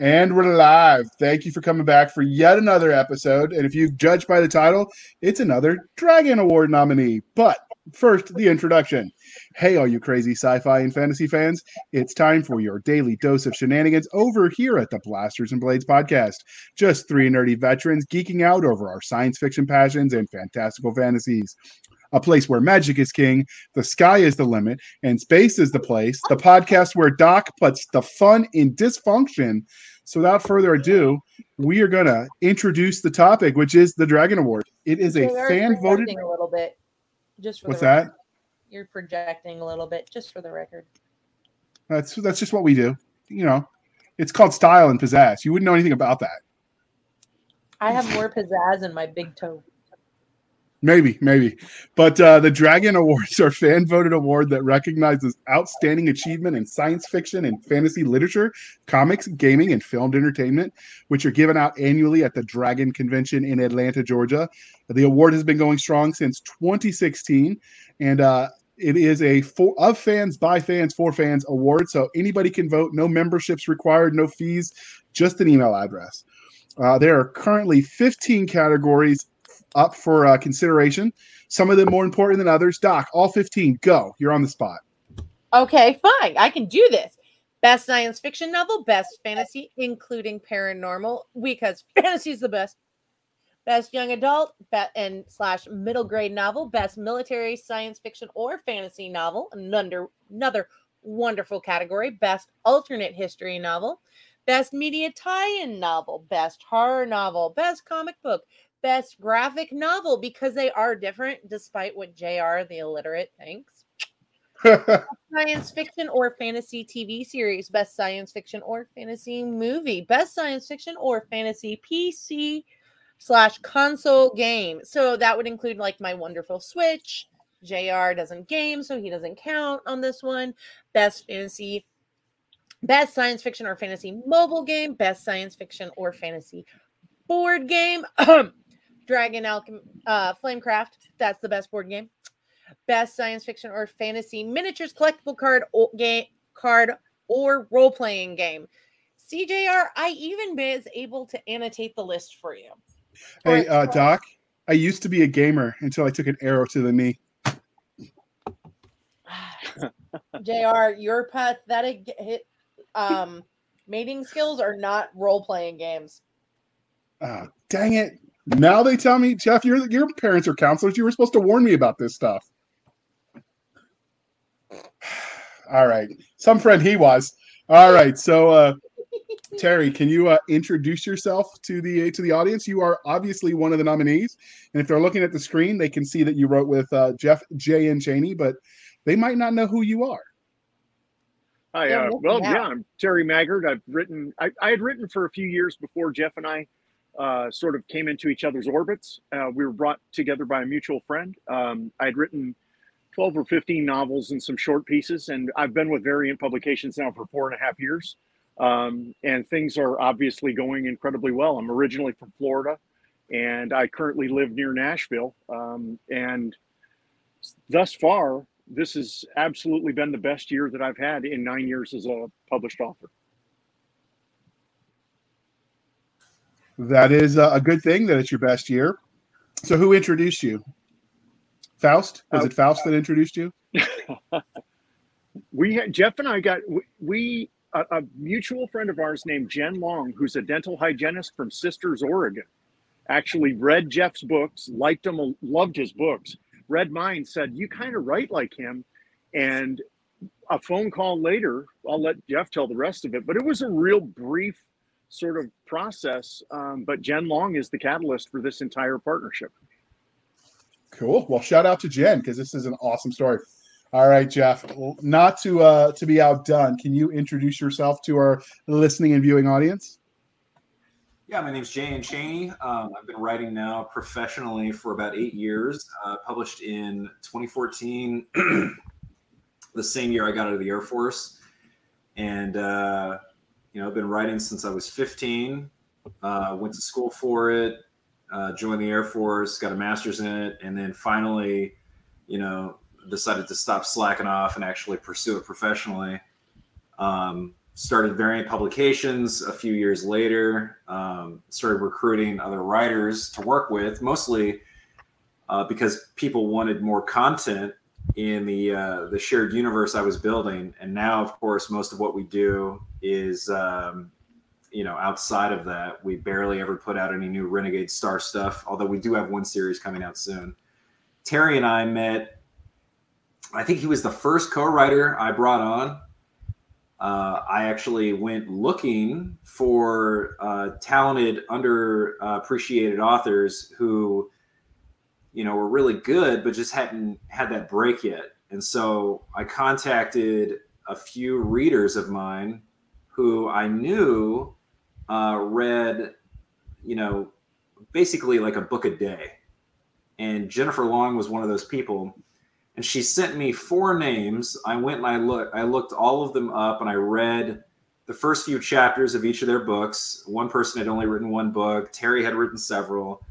And we're live. Thank you for coming back for yet another episode. And if you judge by the title, it's another Dragon Award nominee. But first, the introduction. Hey, all you crazy sci fi and fantasy fans, it's time for your daily dose of shenanigans over here at the Blasters and Blades podcast. Just three nerdy veterans geeking out over our science fiction passions and fantastical fantasies a place where magic is king, the sky is the limit, and space is the place. The podcast where Doc puts the fun in dysfunction. So, without further ado, we are going to introduce the topic, which is the Dragon Award. It is a fan voted. A little bit, just for what's that? You're projecting a little bit, just for the record. That's that's just what we do. You know, it's called style and pizzazz. You wouldn't know anything about that. I have more pizzazz in my big toe. Maybe, maybe. But uh, the Dragon Awards are fan voted award that recognizes outstanding achievement in science fiction and fantasy literature, comics, gaming, and filmed entertainment, which are given out annually at the Dragon Convention in Atlanta, Georgia. The award has been going strong since 2016, and uh, it is a for of fans by fans for fans award. So anybody can vote. No memberships required, no fees, just an email address. Uh, there are currently 15 categories up for uh, consideration. Some of them more important than others. Doc, all 15, go. You're on the spot. Okay, fine. I can do this. Best science fiction novel, best fantasy, including paranormal, because fantasy is the best. Best young adult and slash middle grade novel, best military science fiction or fantasy novel, another another wonderful category. Best alternate history novel, best media tie-in novel, best horror novel, best comic book, best graphic novel because they are different, despite what JR the illiterate thinks. science fiction or fantasy TV series, best science fiction or fantasy movie, best science fiction or fantasy PC slash console game. So that would include like my wonderful Switch. JR doesn't game, so he doesn't count on this one. Best fantasy, best science fiction or fantasy mobile game, best science fiction or fantasy board game. Dragon Alchem uh, Flamecraft. That's the best board game. Best science fiction or fantasy miniatures collectible card or game card or role playing game. CJR, I even was able to annotate the list for you. Hey, uh, Doc, I used to be a gamer until I took an arrow to the knee. JR, your pathetic hit, um, mating skills are not role playing games. Oh, dang it. Now they tell me, Jeff, your your parents are counselors. You were supposed to warn me about this stuff. All right, some friend he was. All right, so uh, Terry, can you uh, introduce yourself to the to the audience? You are obviously one of the nominees, and if they're looking at the screen, they can see that you wrote with uh, Jeff J.N. Chaney, but they might not know who you are. Hi, uh, well, yeah, I'm Terry Maggert. I've written, I, I had written for a few years before Jeff and I uh, sort of came into each other's orbits. Uh, we were brought together by a mutual friend. Um, I had written 12 or 15 novels and some short pieces, and I've been with Variant Publications now for four and a half years. Um, and things are obviously going incredibly well. I'm originally from Florida, and I currently live near Nashville. Um, and thus far, this has absolutely been the best year that I've had in nine years as a published author. That is a good thing that it's your best year. So, who introduced you? Faust? Was it Faust that introduced you? we had Jeff and I got we, a, a, mutual friend of ours named Jen Long, who's a dental hygienist from Sisters, Oregon, actually read Jeff's books, liked him, loved his books. Read mine, said you kind of write like him, and a phone call later, I'll let Jeff tell the rest of it. But it was a real brief sort of process. Um, but Jen Long is the catalyst for this entire partnership. Cool. Well, shout out to Jen because this is an awesome story. All right, Jeff. Not to uh, to be outdone, can you introduce yourself to our listening and viewing audience? Yeah, my name's J.N. Chaney. Um, I've been writing now professionally for about eight years. Uh, published in 2014, the same year I got out of the Air Force, and uh, you know, I've been writing since I was 15. Uh, went to school for it, uh, joined the Air Force, got a master's in it, and then finally, you know, decided to stop slacking off and actually pursue it professionally. Um, started variant publications a few years later. Um, started recruiting other writers to work with, mostly uh, because people wanted more content in the uh, the shared universe I was building. And now, of course, most of what we do is um, you know outside of that. We barely ever put out any new Renegade Star stuff, although we do have one series coming out soon. Terry and I met. I think he was the first co-writer I brought on. Uh, I actually went looking for uh, talented, underappreciated authors who you know, were really good, but just hadn't had that break yet. And so I contacted a few readers of mine who I knew uh, read, you know, basically like a book a day. And Jennifer Long was one of those people. And she sent me four names. I went and I looked, I looked all of them up and I read the first few chapters of each of their books. One person had only written one book. Terry had written several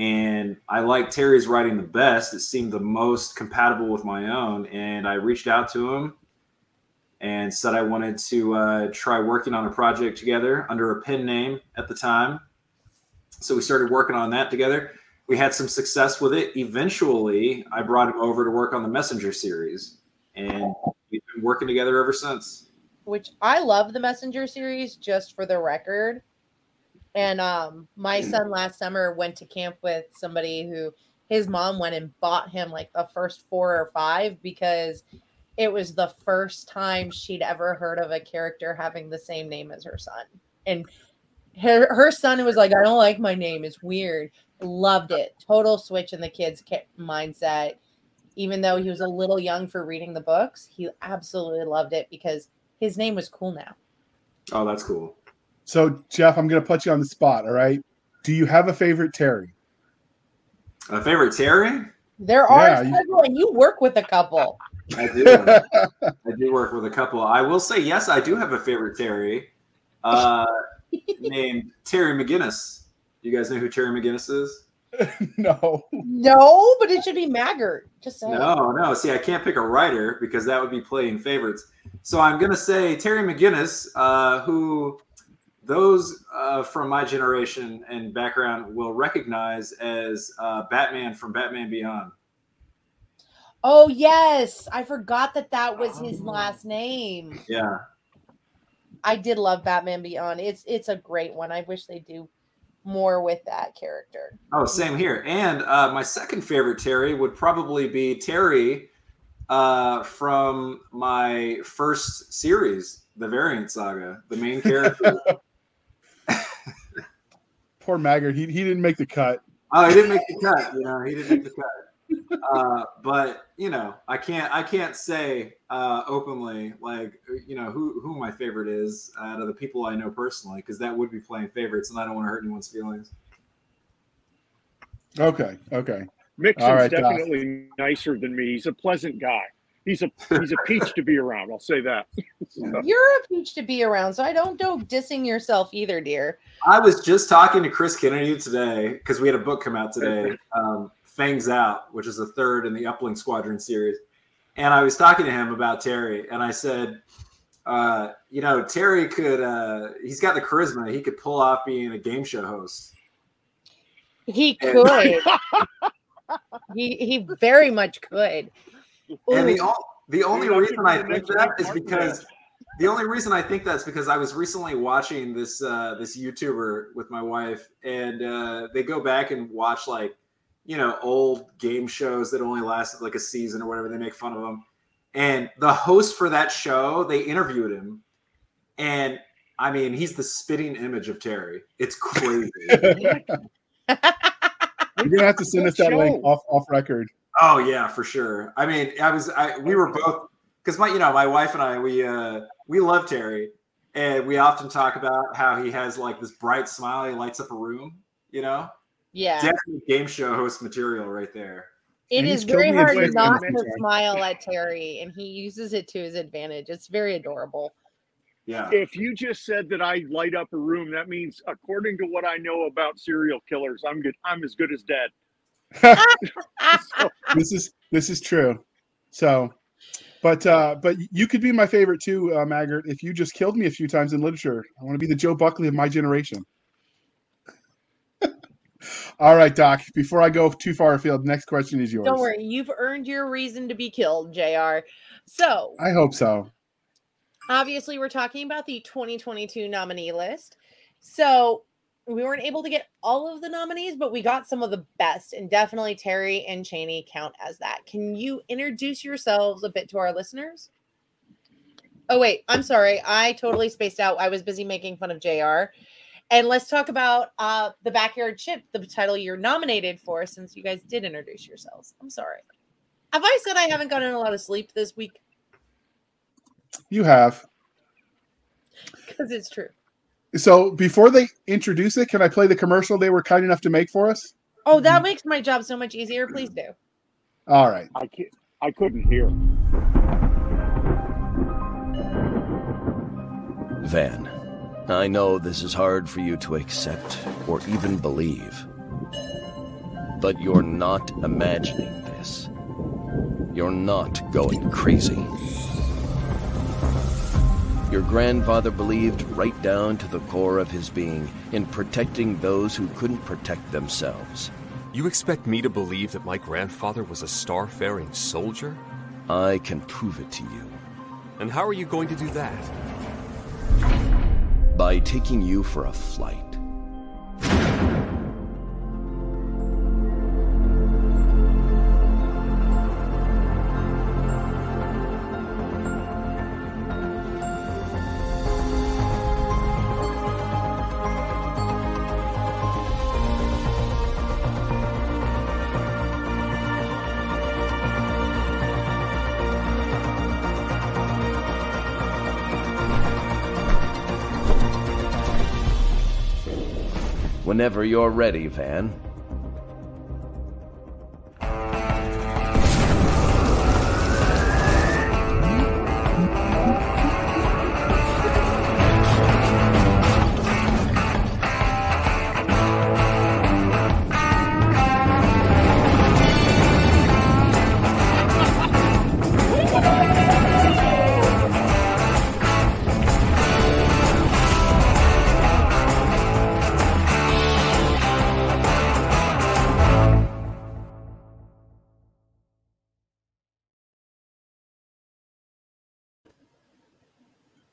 and I like Terry's writing the best. It seemed the most compatible with my own, and I reached out to him and said I wanted to uh, try working on a project together under a pen name at the time. So we started working on that together. We had some success with it. Eventually, I brought him over to work on the Messenger series, and we've been working together ever since. Which I love the Messenger series, just for the record. And um, my mm. son last summer went to camp with somebody who his mom went and bought him like the first four or five because it was the first time she'd ever heard of a character having the same name as her son. And her, her son was like, I don't like my name. It's weird. Loved it. Total switch in the kid's mindset. Even though he was a little young for reading the books, he absolutely loved it because his name was cool now. Oh, that's cool. So, Jeff, I'm going to put you on the spot. All right. Do you have a favorite Terry? A favorite Terry? There are yeah, several, you, and you work with a couple. I do. I do work with a couple. I will say, yes, I do have a favorite Terry uh, named Terry McGinnis. You guys know who Terry McGinnis is? no. No, but it should be Maggert. Just saying. No, no. See, I can't pick a writer because that would be playing favorites. So I'm going to say Terry McGinnis, uh, who those uh, from my generation and background will recognize as uh, Batman from Batman Beyond. Oh yes, I forgot that that was his oh. last name. Yeah, I did love Batman Beyond. It's it's a great one. I wish they do more with that character. Oh, same here. And uh, my second favorite Terry would probably be Terry uh, from my first series, the Variant Saga, the main character. poor Maggert. He he didn't make the cut. Oh, he didn't make the cut. You know, he didn't make the cut. Uh, but you know, I can't I can't say uh, openly like you know who who my favorite is out of the people I know personally because that would be playing favorites, and I don't want to hurt anyone's feelings. Okay. Okay. Mixon's right, definitely Josh. nicer than me. He's a pleasant guy he's a he's a peach to be around. I'll say that. You're a peach to be around, so I don't go dissing yourself either, dear. I was just talking to Chris Kennedy today because we had a book come out today, um, Fangs Out, which is the third in the Uplink Squadron series, and I was talking to him about Terry, and I said. Uh, you know, Terry could, uh, he's got the charisma. He could pull off being a game show host. He could. he, he very much could. And the, the only reason I think that is because the only reason I think that's because I was recently watching this uh, this YouTuber with my wife, and uh, they go back and watch like you know old game shows that only lasted like a season or whatever. They make fun of them, and the host for that show they interviewed him, and I mean he's the spitting image of Terry. It's crazy. You're gonna have to send us that link off off record. Oh yeah, for sure. I mean, I was I we were both because my you know my wife and I we uh we love Terry and we often talk about how he has like this bright smile. He lights up a room. You know. Yeah. Definitely game show host material right there. It is very hard not to smile at Terry, and he uses it to his advantage. It's very adorable. Yeah. If you just said that I light up a room, that means, according to what I know about serial killers, I'm good. I'm as good as dead. this is this is true. So, But uh, but you could be my favorite too, uh, Maggert, if you just killed me a few times in literature. I want to be the Joe Buckley of my generation. All right, Doc. Before I go too far afield, next question is yours. Don't worry, you've earned your reason to be killed, Jr. So I hope so. Obviously, we're talking about the 2022 nominee list. So we weren't able to get all of the nominees, but we got some of the best, and definitely Terry and Chaney count as that. Can you introduce yourselves a bit to our listeners? Oh, wait, I'm sorry. I totally spaced out. I was busy making fun of JR. And let's talk about uh, the backyard chip, the title you're nominated for, since you guys did introduce yourselves. I'm sorry. Have I said I haven't gotten a lot of sleep this week? You have. Because it's true. So before they introduce it, can I play the commercial they were kind enough to make for us? Oh, that makes my job so much easier. Please do. All right. I can't, I couldn't hear. Van, I know this is hard for you to accept or even believe. But you're not imagining this. You're not going crazy. Your grandfather believed right down to the core of his being in protecting those who couldn't protect themselves. You expect me to believe that my grandfather was a star-faring soldier? I can prove it to you. And how are you going to do that? By taking you for a flight. Whenever you're ready, Van.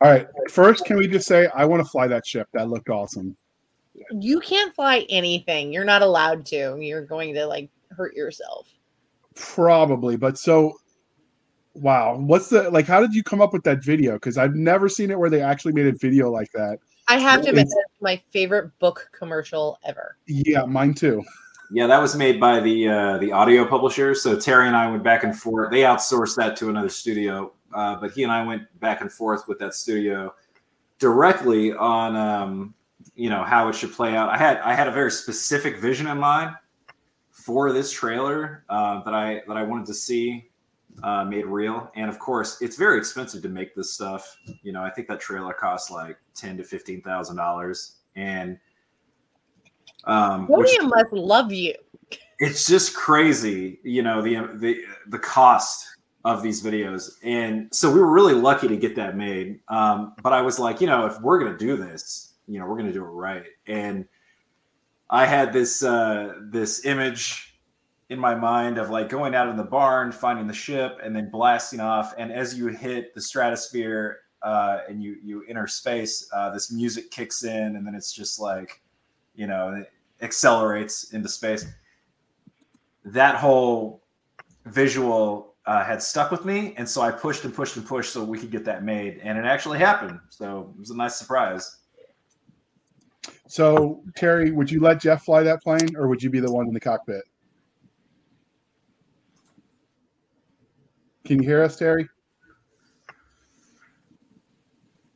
All right. First, can we just say I want to fly that ship? That looked awesome. You can't fly anything. You're not allowed to. You're going to like hurt yourself. Probably, but so wow. What's the like how did you come up with that video? Because I've never seen it where they actually made a video like that. I have to admit It's- that's my favorite book commercial ever. Yeah, mine too. Yeah, that was made by the uh, the audio publisher. So Terry and I went back and forth. They outsourced that to another studio, uh, but he and I went back and forth with that studio directly on um, you know how it should play out. I had I had a very specific vision in mind for this trailer uh, that I that I wanted to see uh, made real. And of course, it's very expensive to make this stuff. You know, I think that trailer costs like ten to fifteen thousand dollars, and um, which- must love you. it's just crazy you know the the the cost of these videos. And so we were really lucky to get that made. Um, but i was like you know if we're gonna do this you know we're gonna do it right. And i had this uh this image in my mind of like going out in the barn finding the ship and then blasting off. And as you hit the stratosphere uh, and you you enter space uh, this music kicks in and then it's just like you know it accelerates into space. That whole visual uh, had stuck with me, and so I pushed and pushed and pushed so we could get that made, and it actually happened. So it was a nice surprise. So Terry, would you let Jeff fly that plane, or would you be the one in the cockpit? Can you hear us, Terry?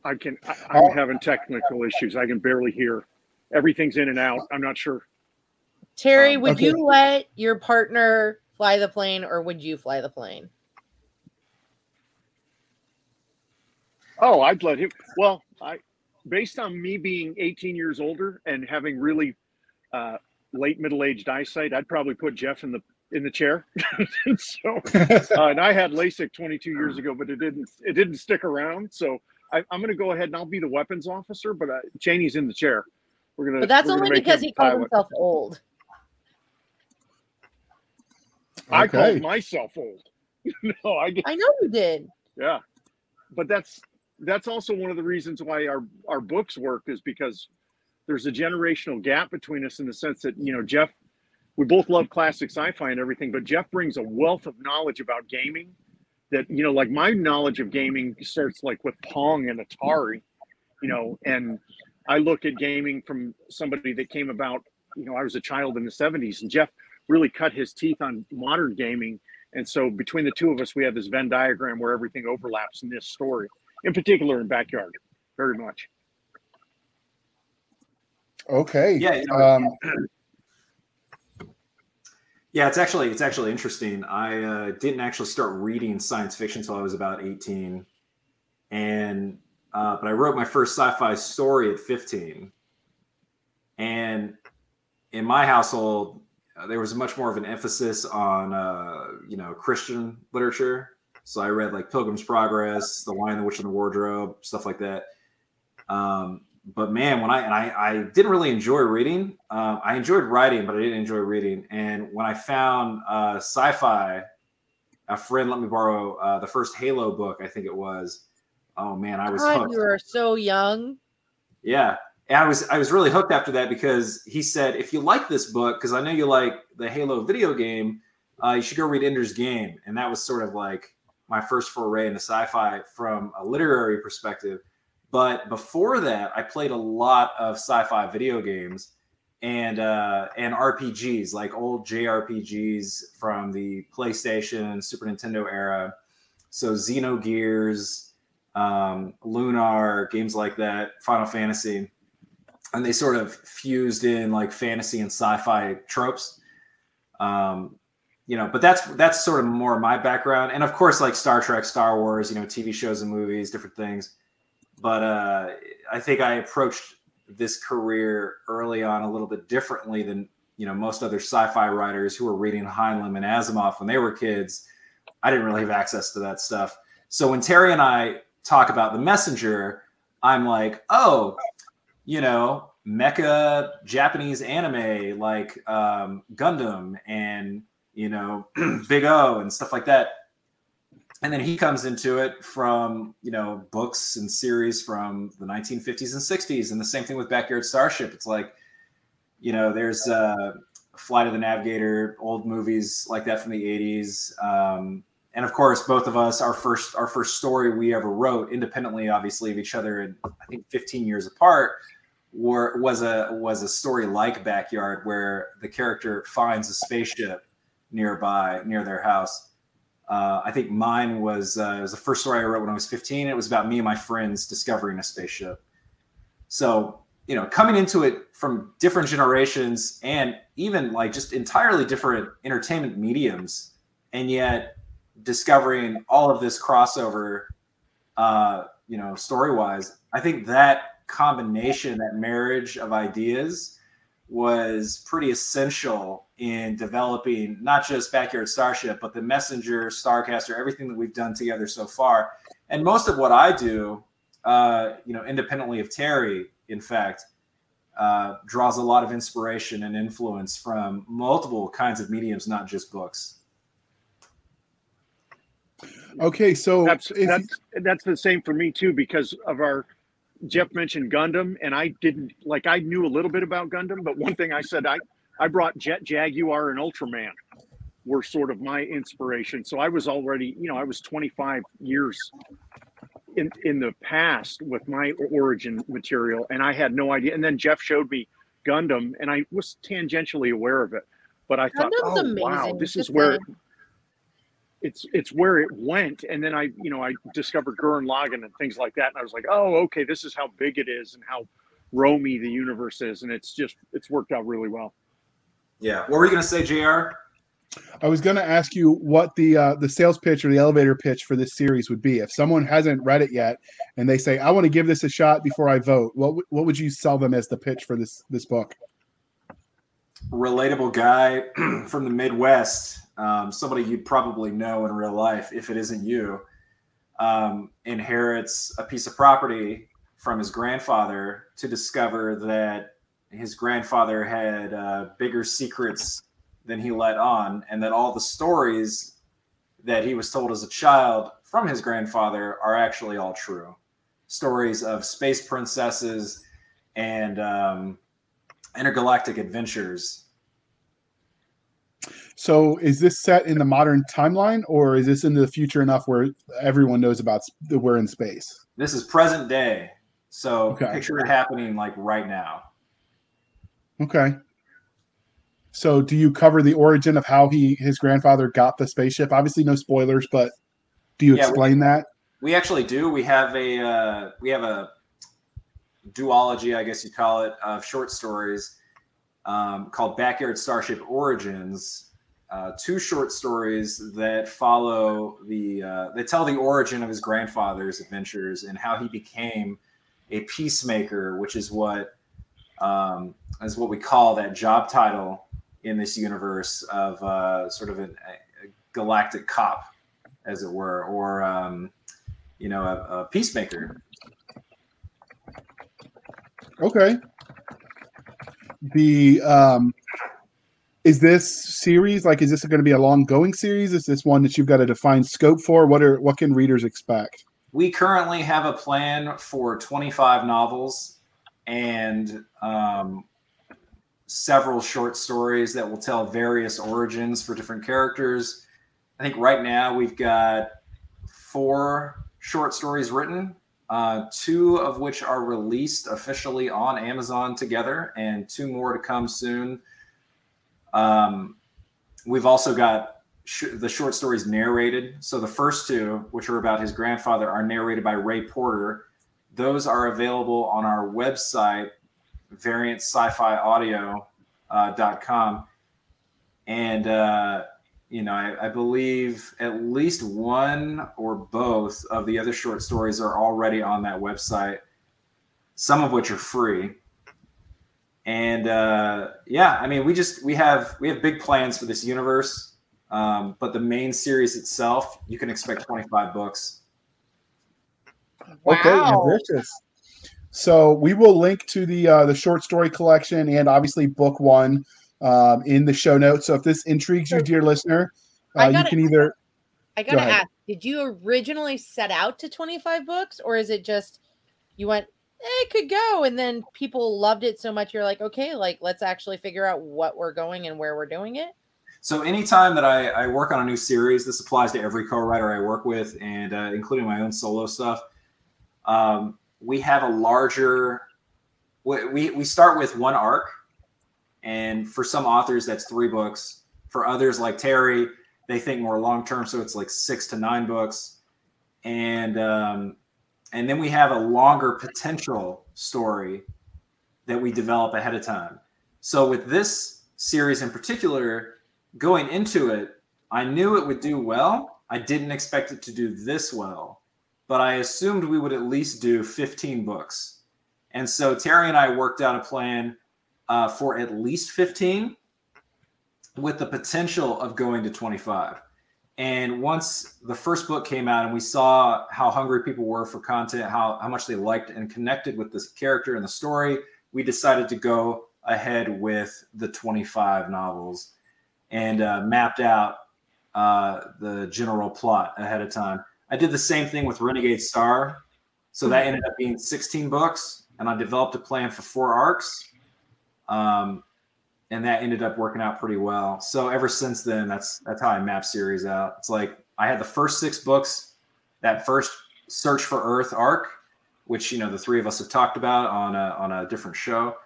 I can. I, Oh. I'm having technical issues. I can barely hear. Everything's in and out. I'm not sure. Terry, Um, would okay. you let your partner fly the plane or would you fly the plane? Oh, I'd let him. Well, I, based on me being 18 years older and having really uh, late middle aged eyesight, I'd probably put Jeff in the in the chair. so, uh, and I had LASIK 22 years ago, but it didn't it didn't stick around. So I, am going to go ahead and I'll be the weapons officer, but uh, Chaney's in the chair. We're gonna. But that's only because he called himself old. I okay. called myself old. no, I. I know you did. Yeah, but that's that's also one of the reasons why our our books work is because there's a generational gap between us in the sense that you know Jeff we both love classic sci-fi and everything, but Jeff brings a wealth of knowledge about gaming that, you know, like my knowledge of gaming starts like with Pong and Atari, you know, and I look at gaming from somebody that came about, you know, I was a child in the 70s and Jeff really cut his teeth on modern gaming. And so between the two of us, we have this Venn diagram where everything overlaps in this story, in particular in Backyard, very much. Okay. Yeah. You know, um, yeah, it's actually it's actually interesting. I uh, didn't actually start reading science fiction until I was about eighteen, and uh, but I wrote my first sci-fi story at fifteen. And in my household, uh, there was much more of an emphasis on uh, you know Christian literature. So I read like Pilgrim's Progress, The Lion, the Witch, and the Wardrobe, stuff like that. Um, but man, when I and I, I didn't really enjoy reading. Um, I enjoyed writing, but I didn't enjoy reading. And when I found uh, sci-fi, a friend let me borrow uh, the first Halo book. I think it was. Oh man, I was. God, you were so young. Yeah, and I was I was really hooked after that because he said if you like this book, because I know you like the Halo video game, uh, you should go read Ender's Game, and that was sort of like my first foray into sci-fi from a literary perspective. But before that, I played a lot of sci-fi video games and uh, and RPGs, like old JRPGs from the PlayStation, Super Nintendo era. So Xenogears, um, Lunar, games like that, Final Fantasy, and they sort of fused in like fantasy and sci-fi tropes. Um, you know, but that's that's sort of more my background, and of course, like Star Trek, Star Wars, you know, TV shows and movies, different things but uh, I think I approached this career early on a little bit differently than you know most other sci-fi writers who were reading Heinlein and Asimov when they were kids. I didn't really have access to that stuff. So when Terry and I talk about the messenger, I'm like, oh, you know, mecha Japanese anime like um, Gundam and you know Big O and stuff like that. And then he comes into it from you know books and series from the 1950s and 60s and the same thing with backyard starship. It's like you know there's uh flight of the navigator old movies like that from the 80s um, and of course both of us our first our first story we ever wrote independently obviously of each other and i think 15 years apart were was a was a story like backyard where the character finds a spaceship nearby near their house uh, I think mine was uh, was the first story I wrote when I was 15. It was about me and my friends discovering a spaceship. So you know, coming into it from different generations and even like just entirely different entertainment mediums, and yet discovering all of this crossover, uh, you know, story wise, I think that combination, that marriage of ideas was pretty essential in developing not just Backyard Starship, but the Messenger, Starcaster, everything that we've done together so far. And most of what I do, uh, you know, independently of Terry, in fact, uh, draws a lot of inspiration and influence from multiple kinds of mediums, not just books. Okay, so that's that's, that's the same for me too because of our Jeff mentioned Gundam, and I didn't like. I knew a little bit about Gundam, but one thing I said, I I brought Jet Jaguar and Ultraman were sort of my inspiration. So I was already, you know, I was 25 years in in the past with my origin material, and I had no idea. And then Jeff showed me Gundam, and I was tangentially aware of it, but I thought, oh amazing. wow, this is where it's it's where it went. And then i you know i discovered gurren lagann and things like that. And i was like oh okay this is how big it is and how roamy the universe is. And it's just it's worked out really well. Yeah. What were you going to say jr i was going to ask you what the uh, the sales pitch or the elevator pitch for this series would be. If someone hasn't read it yet and they say i want to give this a shot before i vote what what would you sell them as the pitch for this this book relatable guy from the Midwest, um, somebody you'd probably know in real life if it isn't you, um, inherits a piece of property from his grandfather to discover that his grandfather had uh, bigger secrets than he let on, and that all the stories that he was told as a child from his grandfather are actually all true. Stories of space princesses and um, intergalactic adventures. So, is this set in the modern timeline, or is this in the future enough where everyone knows about we're in space? This is present day, so okay. picture it happening like right now. Okay. So, do you cover the origin of how he his grandfather got the spaceship? Obviously, no spoilers, but do you yeah, explain we, that? We actually do. We have a uh, we have a duology, I guess you call it, of short stories um, called Backyard Starship Origins. Uh, two short stories that follow the uh, they tell the origin of his grandfather's adventures and how he became a peacemaker, which is what um, is what we call that job title in this universe of uh, sort of an, a, galactic cop, as it were, or um, you know, a, a peacemaker. Okay. The um is this series like is this going to be a long going series? Is this one that you've got a defined scope for? What are what can readers expect? We currently have a plan for 25 novels and um, several short stories that will tell various origins for different characters. I think right now we've got four short stories written uh, two of which are released officially on Amazon together, and two more to come soon. Um, we've also got sh- the short stories narrated. So the first two, which are about his grandfather, are narrated by Ray Porter. Those are available on our website, variantscifiaudio.com. Uh, and uh, you know, I, I, believe at least one or both of the other short stories are already on that website, some of which are free. And uh, yeah, I mean, we just we have we have big plans for this universe, um, but the main series itself, you can expect twenty five books. Wow. Okay, ambitious. So we will link to the uh, the short story collection and obviously book one um, in the show notes. So if this intrigues you, dear listener, uh, gotta, you can either. I gotta go ask: Did you originally set out to twenty five books, or is it just you went? It could go, and then people loved it so much. You're like, okay, like let's actually figure out what we're going and where we're doing it. So anytime that I, I work on a new series, this applies to every co-writer I work with, and uh, including my own solo stuff. Um, we have a larger. We, we start with one arc and for some authors, that's three books. For others, like Terry, they think more long term, so it's like six to nine books. And um, and then we have a longer potential story that we develop ahead of time. So with this series in particular, going into it, I knew it would do well. I didn't expect it to do this well, but I assumed we would at least do 15 books. And so Terry and I worked out a plan uh, for at least 15 with the potential of going to 25. And once the first book came out and we saw how hungry people were for content, how, how much they liked and connected with this character and the story, we decided to go ahead with the 25 novels and uh, mapped out uh, the general plot ahead of time. I did the same thing with Renegade Star. So that ended up being 16 books, and I developed a plan for four arcs. Um, and that ended up working out pretty well. So ever since then, that's that's how I map series out. It's like I had the first six books, that first Search for Earth arc, which you know the three of us have talked about on a on a different show,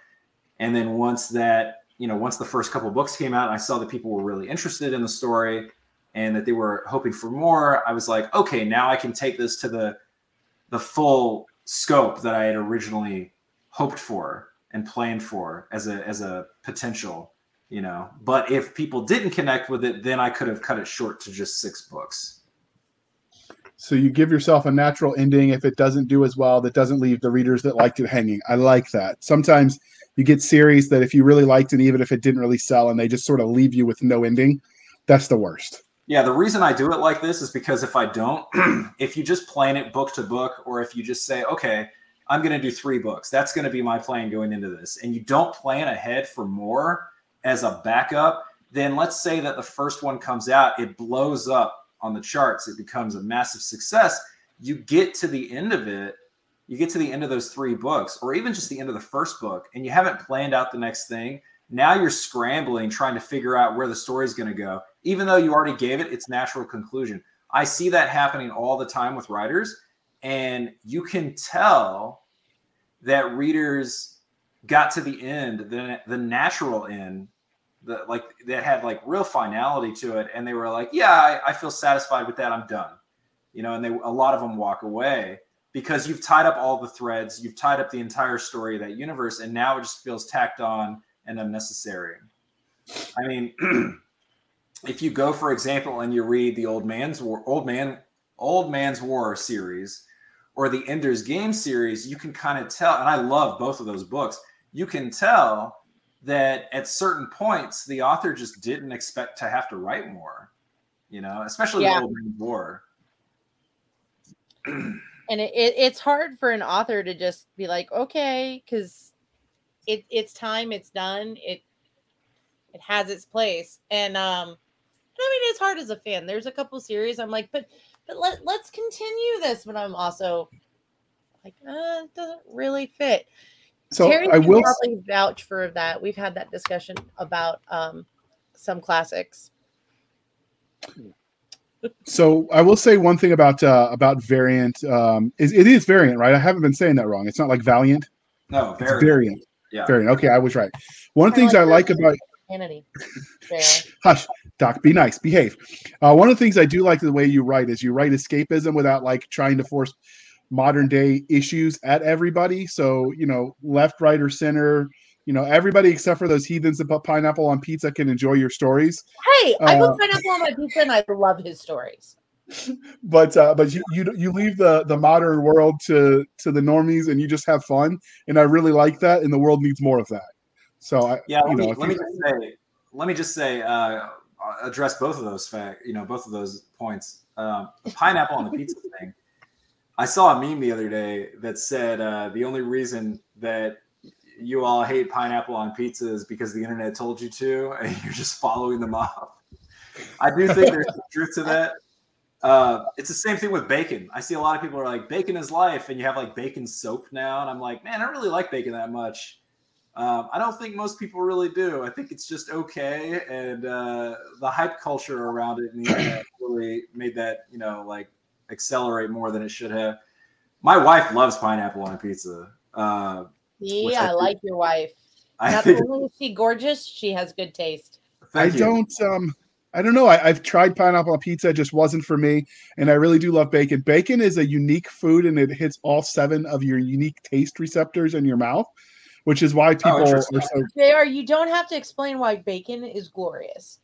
and then once that you know once the first couple books came out, I saw that people were really interested in the story and that they were hoping for more. I was like, okay, now I can take this to the the full scope that I had originally hoped for and planned for as a as a potential you know. But if people didn't connect with it then i could have cut it short to just six books. So you give yourself a natural ending. If it doesn't do as well that doesn't leave the readers that liked it hanging. I like that. Sometimes You get series that if you really liked it, even if it didn't really sell, and they just sort of leave you with no ending, that's the worst. Yeah, the reason I do it like this is because if I don't, if you just plan it book to book, or if you just say, okay, I'm going to do three books, that's going to be my plan going into this, and you don't plan ahead for more as a backup, then let's say that the first one comes out, it blows up on the charts, it becomes a massive success. You get to the end of it, you get to the end of those three books, or even just the end of the first book, and you haven't planned out the next thing. Now you're scrambling, trying to figure out where the story is going to go even though you already gave it its natural conclusion. I see that happening all the time with writers, and you can tell that readers got to the end, the the natural end, the like that had like real finality to it, and they were like, "Yeah, I, I feel satisfied with that. I'm done," you know. And they a lot of them walk away because you've tied up all the threads, you've tied up the entire story of that universe, and now it just feels tacked on and unnecessary. I mean. if you go, for example, and you read the Old Man's War, Old Man, Old Man's War series, or the Ender's Game series, you can kind of tell, and I love both of those books. You can tell that at certain points the author just didn't expect to have to write more, you know, especially yeah. the Old War. and it, it, it's hard for an author to just be like, okay, because it, it's time, it's done, it it has its place, and um, I mean, it's hard as a fan. There's a couple series I'm like, but but let let's continue this. But I'm also like, uh, it doesn't really fit. So Terry I will probably vouch for that. We've had that discussion about um, some classics. So I will say one thing about uh, about variant um, is it is variant, right? I haven't been saying that wrong. It's not like Valiant. No, variant. It's variant. Yeah. Variant. Okay, I was right. One of the things like I like about Hush, Doc. Be nice. Behave. Uh, one of the things I do like the way you write is you write escapism without like trying to force modern day issues at everybody. So you know, left, right, or center. You know, everybody except for those heathens that put pineapple on pizza can enjoy your stories. Hey, I put uh, pineapple on my pizza, and I love his stories. But uh, but you, you you leave the the modern world to to the normies, and you just have fun. And I really like that, and the world needs more of that. So I, yeah, let, me, let me, just say, let me just say, uh, address both of those fact, you know, both of those points. Um, pineapple on the pizza thing. I saw a meme the other day that said uh, the only reason that you all hate pineapple on pizza is because the internet told you to, and you're just following them up. I do think there's truth to that. Uh, it's the same thing with bacon. I see a lot of people are like, bacon is life, and you have like bacon soap now, and I'm like, man, I don't really like bacon that much. Um, I don't think most people really do. I think it's just okay, and uh, the hype culture around it and the internet really made that you know like accelerate more than it should have. My wife loves pineapple on pizza. Uh, yeah, I, I like your wife. I Not think, only is she gorgeous, she has good taste. I you. don't. Um, I don't know. I, have tried pineapple on pizza; it just wasn't for me. And I really do love bacon. Bacon is a unique food, and it hits all seven of your unique taste receptors in your mouth which is why oh, people oh, are so. They are. You don't have to explain why bacon is glorious.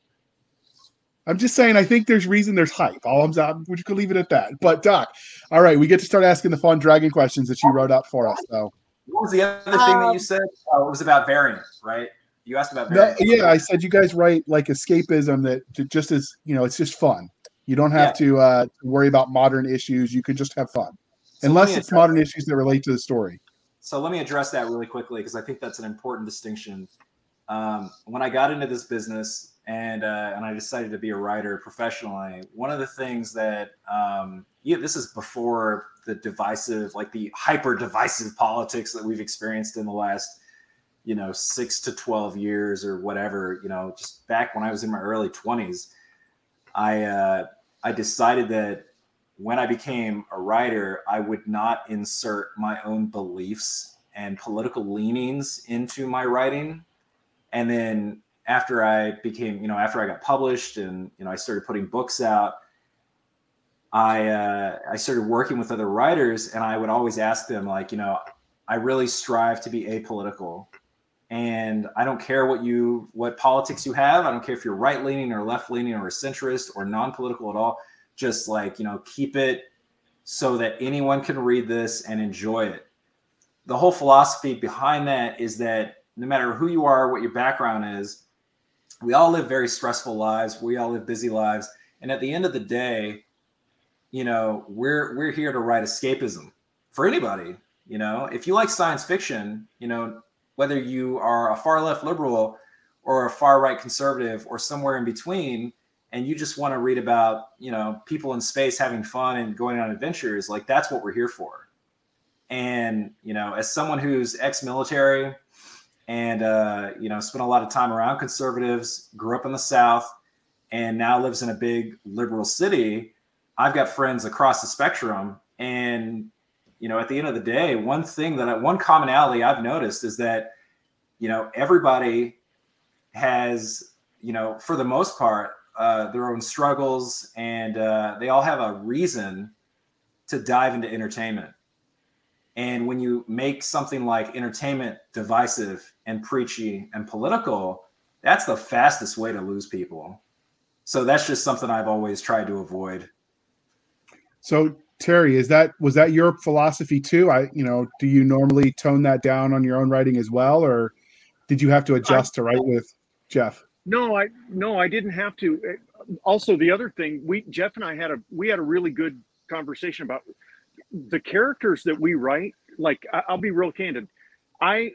I'm just saying. I think there's reason. There's hype. All I'm. saying, We could leave it at that. But Doc, all right, we get to start asking the fun dragon questions that you wrote up for us. So. What was the other thing um, that you um, said? Oh, it was about variant, right? You asked about variant. No, yeah, I said you guys write like escapism that just as you know, it's just fun. You don't have yeah. to uh, worry about modern issues. You can just have fun, so unless it's modern issues that relate to the story. So let me address that really quickly because I think that's an important distinction. Um, when I got into this business and uh, and I decided to be a writer professionally, one of the things that um, yeah, this is before the divisive, like the hyper divisive politics that we've experienced in the last, you know, six to twelve years or whatever. You know, just back when I was in my early twenties, I uh, I decided that when I became a writer, I would not insert my own beliefs and political leanings into my writing. And then after I became, you know, after I got published and you know I started putting books out, I uh, I started working with other writers, and I would always ask them like, you know, I really strive to be apolitical, and I don't care what you what politics you have. I don't care if you're right leaning or left leaning or a centrist or non political at all just like you know keep it so that anyone can read this and enjoy it the whole philosophy behind that is that no matter who you are, what your background is, we all live very stressful lives. We all live busy lives, and at the end of the day, you know, we're we're here to write escapism for anybody. You know, if you like science fiction, you know, whether you are a far left liberal or a far right conservative or somewhere in between, and you just want to read about, you know, people in space having fun and going on adventures, like that's what we're here for. And, you know, as someone who's ex military and, uh, you know, spent a lot of time around conservatives, grew up in the South, and now lives in a big liberal city, I've got friends across the spectrum. And, you know, at the end of the day, one thing that I, one commonality I've noticed is that, you know, everybody has, you know, for the most part, uh, their own struggles, and uh, they all have a reason to dive into entertainment. And when you make something like entertainment divisive and preachy and political, that's the fastest way to lose people. So that's just something I've always tried to avoid. So Terry, is that was that your philosophy too? I, you know, do you normally tone that down on your own writing as well, or did you have to adjust I, to write with Jeff? No, I no, I didn't have to. Also, the other thing, we Jeff and I had a we had a really good conversation about the characters that we write. Like, I'll be real candid. I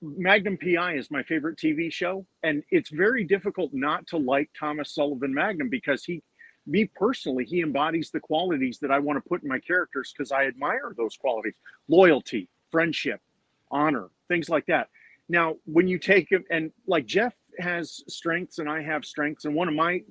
Magnum PI is my favorite TV show, and it's very difficult not to like Thomas Sullivan Magnum because he, me personally, he embodies the qualities that I want to put in my characters because I admire those qualities: loyalty, friendship, honor, things like that. Now, when you take him and like Jeff has strengths and I have strengths. And one of my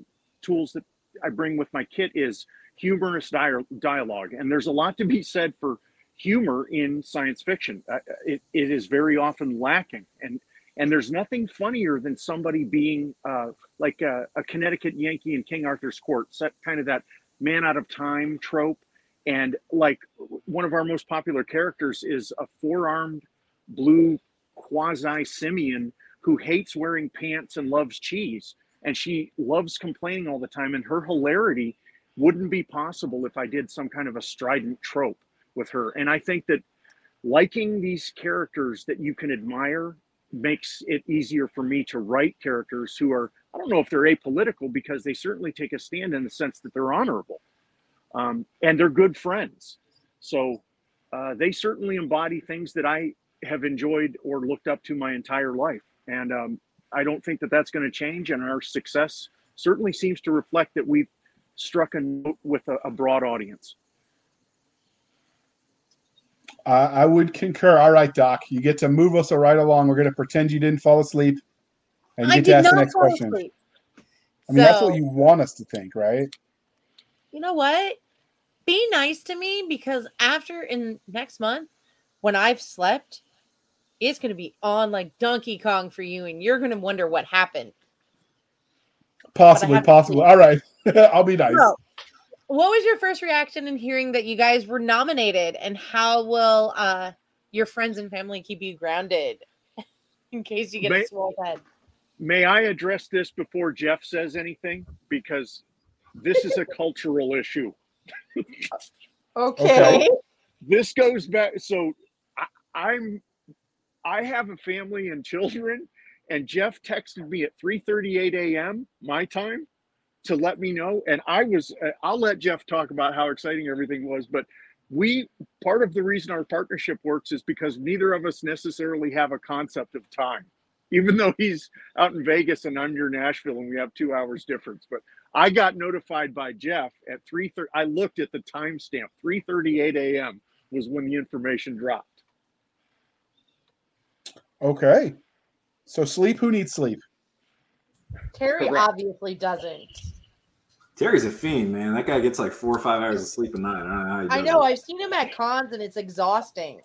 tools that I bring with my kit is humorous dialogue. And there's a lot to be said for humor in science fiction. Uh, it, it is very often lacking. And and there's nothing funnier than somebody being uh, like a, a, Connecticut Yankee in King Arthur's court, set kind of that man out of time trope. And like one of our most popular characters is a four armed blue quasi simian who hates wearing pants and loves cheese. And she loves complaining all the time. And her hilarity wouldn't be possible if I did some kind of a strident trope with her. And I think that liking these characters that you can admire makes it easier for me to write characters who are, I don't know if they're apolitical because they certainly take a stand in the sense that they're honorable um, and they're good friends. So uh, they certainly embody things that I have enjoyed or looked up to my entire life. And um, I don't think that that's going to change. And our success certainly seems to reflect that we've struck a note with a, a broad audience. Uh, I would concur. All right, Doc, you get to move us right along. We're going to pretend you didn't fall asleep, and you I get to ask the next question. Asleep. I mean, so, that's what you want us to think, right? You know what? Be nice to me because after in next month, when I've slept, it's going to be on like Donkey Kong for you, and you're going to wonder what happened. Possibly, possibly. All right, I'll be nice. So, what was your first reaction in hearing that you guys were nominated, and how will uh, your friends and family keep you grounded in case you get may, a swole head? May I address this before Jeff says anything? Because this is a cultural issue. okay. okay. This goes back. So I, I'm I have a family and children, and Jeff texted me at 3:38 a.m. my time to let me know. And I was, uh, I'll let Jeff talk about how exciting everything was, but we part of the reason our partnership works is because neither of us necessarily have a concept of time even though he's out in vegas and i'm near nashville and we have two hours difference but i got notified by jeff at 3.30 i looked at the timestamp 3.38 a.m was when the information dropped Okay. So sleep. Who needs sleep? Terry Correct. obviously doesn't. Terry's a fiend, man. That guy gets like four or five hours of sleep a night. I, know, I know. I've seen him at cons, and it's exhausting.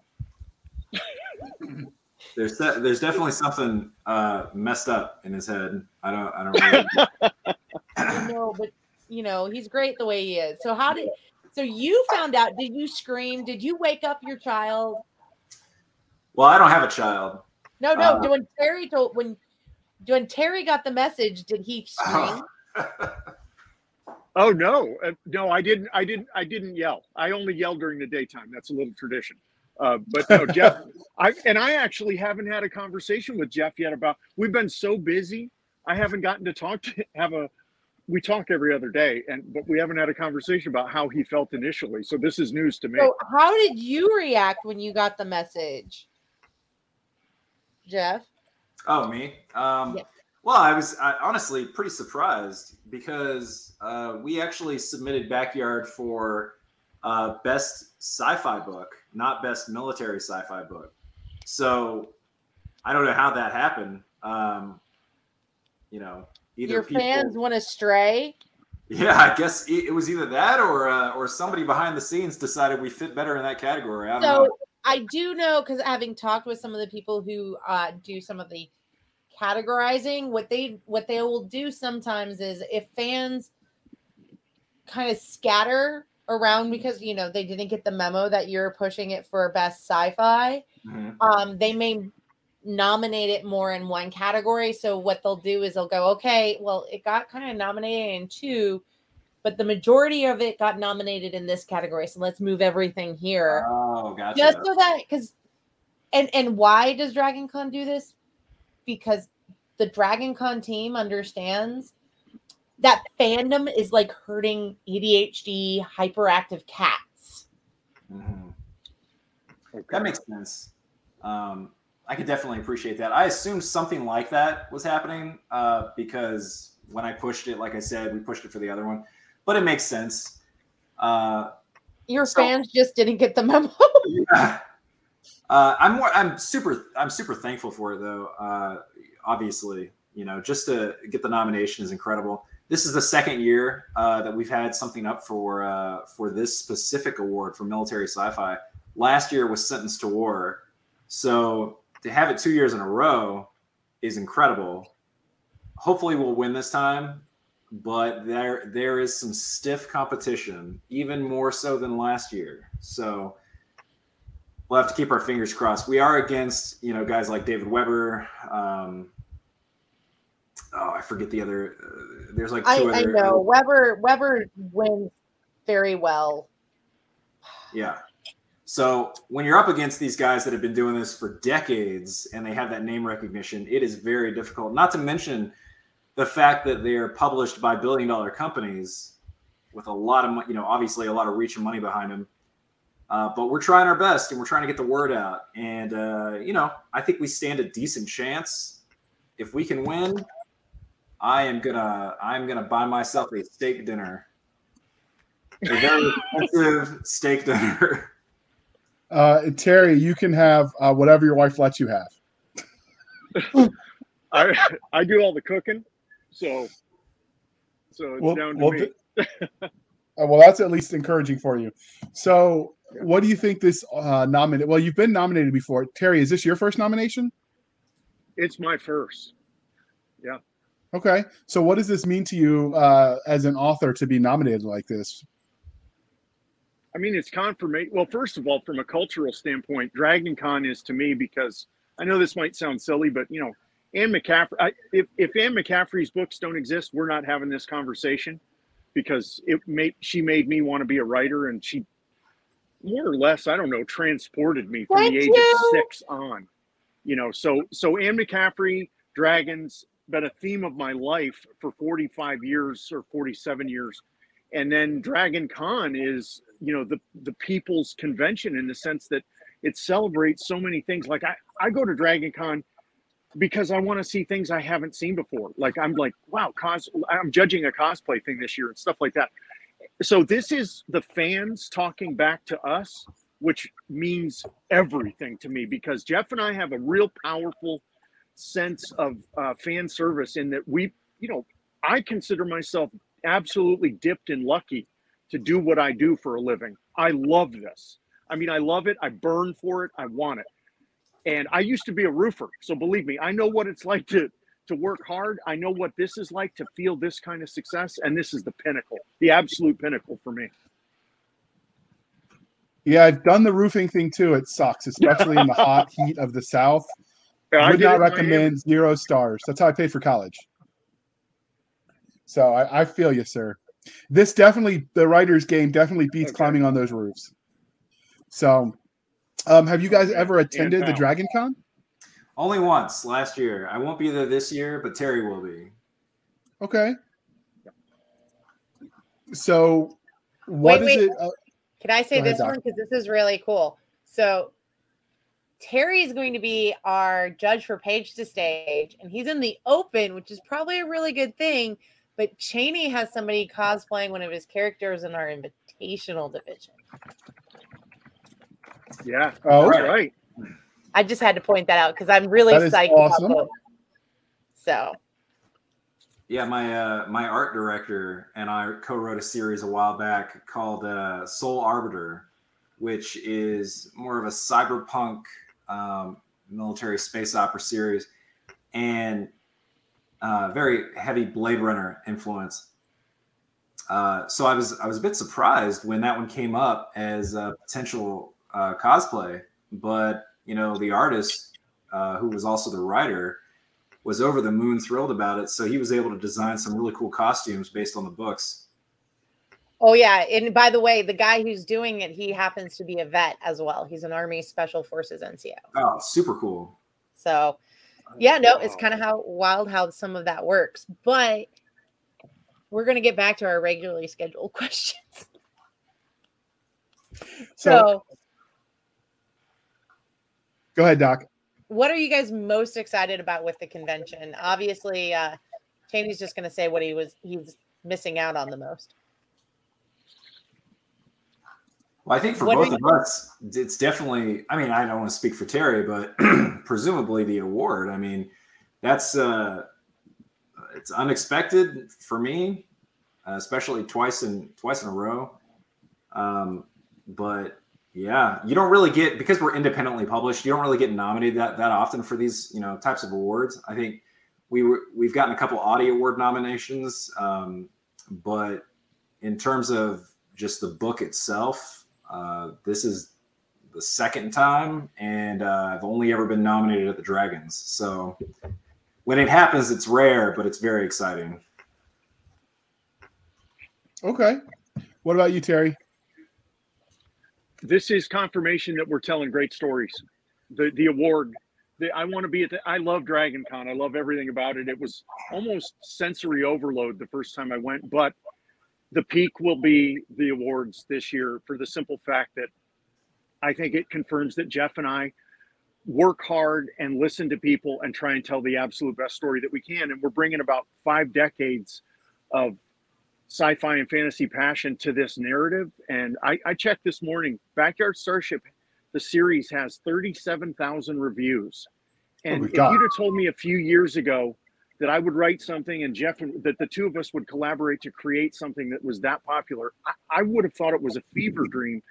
there's de- there's definitely something uh, messed up in his head. I don't I don't. Really I know, but you know he's great the way he is. So how did? So you found out? Did you scream? Did you wake up your child? Well, I don't have a child. No, no. Uh, when Terry told when when Terry got the message, did he scream? oh no, uh, no, I didn't. I didn't. I didn't yell. I only yell during the daytime. That's a little tradition. Uh, but no, Jeff, I and I actually haven't had a conversation with Jeff yet about. We've been so busy, I haven't gotten to talk to have a. We talk every other day, and but we haven't had a conversation about how he felt initially. So this is news to me. So how did you react when you got the message, Jeff? Oh, me? Um. Well, I was I, honestly pretty surprised because uh, we actually submitted Backyard for uh, best sci-fi book, not best military sci-fi book. So I don't know how that happened. Um, you know, either Your people, fans went astray. Yeah, I guess it, it was either that or uh, or somebody behind the scenes decided we fit better in that category. I don't So know. I do know because having talked with some of the people who uh, do some of the categorizing, what they what they will do sometimes is if fans kind of scatter around because you know they didn't get the memo that you're pushing it for best sci-fi, Mhm. um, they may nominate it more in one category. So what they'll do is they'll go, okay, well, it got kind of nominated in two, but the majority of it got nominated in this category. So let's move everything here Oh, gotcha. just so that because and and why does dragon con do this because the dragon con team understands that fandom is like hurting adhd hyperactive cats Mhm. Okay. That makes sense. Um, I could definitely appreciate that. I assumed something like that was happening uh, because when I pushed it, like I said, we pushed it for the other one, but it makes sense. Uh, your So- fans just didn't get the memo yeah. Uh, I'm more. I'm super. I'm super thankful for it, though. Uh, obviously, you know, just to get the nomination is incredible. This is the second year uh, that we've had something up for uh, for this specific award for military sci-fi. Last year was Sentence to War, so to have it two years in a row is incredible. Hopefully, we'll win this time, but there there is some stiff competition, even more so than last year. So we'll have to keep our fingers crossed. We are against you know guys like David Weber. Um, oh, I forget the other. Uh, there's like two I, I other. know weber weber wins very well Yeah. So when you're up against these guys that have been doing this for decades and they have that name recognition, it is very difficult. Not to mention the fact that they are published by billion dollar companies with a lot of, mo- you know, obviously a lot of reach and money behind them. Uh, but we're trying our best and we're trying to get the word out. And, uh, you know, I think we stand a decent chance. If we can win, I am gonna I'm gonna buy myself a steak dinner. A very expensive steak dinner. Uh, Terry, you can have uh, whatever your wife lets you have. I I do all the cooking, so so it's Well, down to well, me. th- uh, well, that's at least encouraging for you. So, what do you think this uh, nominated? Well, you've been nominated before. Terry, is this your first nomination? It's my first. Yeah. Okay. So, what does this mean to you uh, as an author to be nominated like this? I mean, it's confirmation. Well, first of all, from a cultural standpoint, Dragon Con is to me because I know this might sound silly, but you know, Anne McCaffrey. I, if if Anne McCaffrey's books don't exist, we're not having this conversation because it made she made me want to be a writer, and she more or less, I don't know, transported me from Thank the age you. of six on. You know, so so Anne McCaffrey, dragons, been a theme of my life for 45 years or 47 years and then dragon con is you know the the people's convention in the sense that it celebrates so many things like i i go to dragon con because i want to see things i haven't seen before like i'm like wow cos i'm judging a cosplay thing this year and stuff like that so this is the fans talking back to us which means everything to me because jeff and i have a real powerful sense of uh, fan service in that we you know i consider myself absolutely dipped and lucky to do what I do for a living. I love this. I mean, I love it. I burn for it. I want it. And I used to be a roofer, so believe me, I know what it's like to to work hard. I know what this is like to feel this kind of success, and this is the pinnacle, the absolute pinnacle for me. Yeah, I've done the roofing thing too. It sucks, especially in the hot heat of the South. I Would not recommend zero stars. That's how I paid for college. So I, I feel you, sir. This definitely, the writer's game definitely beats Okay. climbing on those roofs. So, Um, have you guys ever attended the Dragon Con? Only once last year. I won't be there this year, but Terry will be. Okay. So, what wait, is wait. it? Uh, Can I say Go ahead, this one because this is really cool? So Terry is going to be our judge for Page to Stage, and he's in the open, which is probably a really good thing. But Chaney has somebody cosplaying one of his characters in our invitational division. Yeah, oh, that's right. I just had to point that out because I'm really That is psyched awesome. about both. So Yeah, my uh, my art director and I co-wrote a series a while back called uh, Soul Arbiter, which is more of a cyberpunk um, military space opera series, and uh, very heavy Blade Runner influence. Uh, so I was I was a bit surprised when that one came up as a potential uh, cosplay, but you know the artist uh, who was also the writer was over the moon thrilled about it. So he was able to design some really cool costumes based on the books. Oh yeah, and by the way, the guy who's doing it, he happens to be a vet as well. He's an Army Special Forces NCO. Oh, super cool. So, yeah, no, it's kind of how wild how some of that works. But we're gonna get back to our regularly scheduled questions. so, So, go ahead, Doc. what are you guys most excited about with the convention? Obviously, uh Chaney's just gonna say what he was he's missing out on the most. Well, I think for What both do of us, it's definitely. I mean, I don't want to speak for Terry, but presumably the award. I mean, that's uh, it's unexpected for me, uh, especially twice in twice in a row. Um, but yeah, you don't really get because we're independently published. You don't really get nominated that that often for these you know types of awards. I think we were we've gotten a couple Audie Award nominations, um, but in terms of just the book itself, uh, this is the second time, and uh, I've only ever been nominated at the Dragons. So when it happens, it's rare, but it's very exciting. Okay. What about you, Terry? This is confirmation that we're telling great stories. The the award. The, I want to be at the. I love Dragon Con. I love everything about it. It was almost sensory overload the first time I went, but the peak will be the awards this year for the simple fact that I think it confirms that Jeff and I work hard and listen to people and try and tell the absolute best story that we can. And we're bringing about five decades of sci-fi and fantasy passion to this narrative. And I, I checked this morning, Backyard Starship, the series has 37,000 reviews. And my if God. you'd have told me a few years ago that I would write something and Jeff and that the two of us would collaborate to create something that was that popular, I, I would have thought it was a fever dream.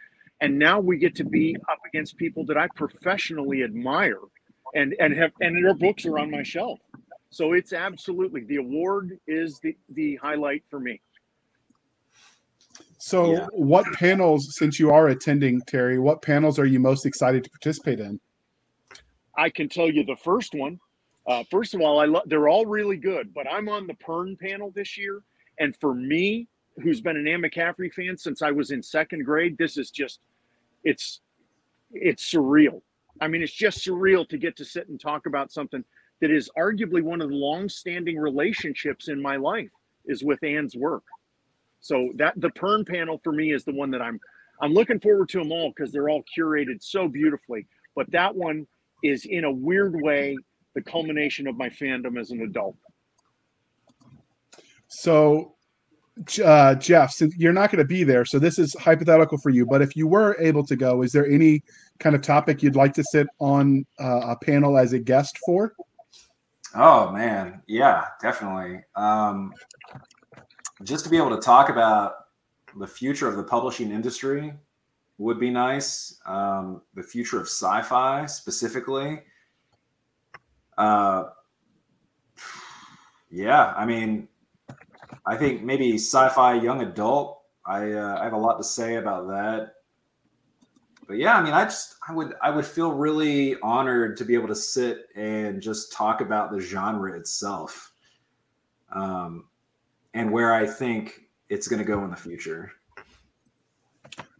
And now we get to be up against people that I professionally admire and and have and their books are on my shelf. So it's absolutely the award is the the highlight for me. So, Yeah. what panels, since you are attending, Terry, what panels are you most excited to participate in? I can tell you the first one. Uh, first of all, I love they're all really good, but I'm on the Pern panel this year, and for me, who's been an Anne McCaffrey fan since I was in second grade, this is just it's it's surreal. I mean, it's just surreal to get to sit and talk about something that is arguably one of the long-standing relationships in my life is with Anne's work. So that the Pern panel for me is the one that I'm I'm looking forward to them all because they're all curated so beautifully. But that one is in a weird way the culmination of my fandom as an adult. So, uh, Jeff, since you're not going to be there, so this is hypothetical for you, but if you were able to go, is there any kind of topic you'd like to sit on uh, a panel as a guest for? Oh man, yeah, definitely. Um, just to be able to talk about the future of the publishing industry would be nice. Um, the future of sci-fi specifically. Uh, yeah, I mean, I think maybe sci-fi young adult. I uh, I have a lot to say about that. But yeah, I mean, I just I would I would feel really honored to be able to sit and just talk about the genre itself, um, and where I think it's going to go in the future.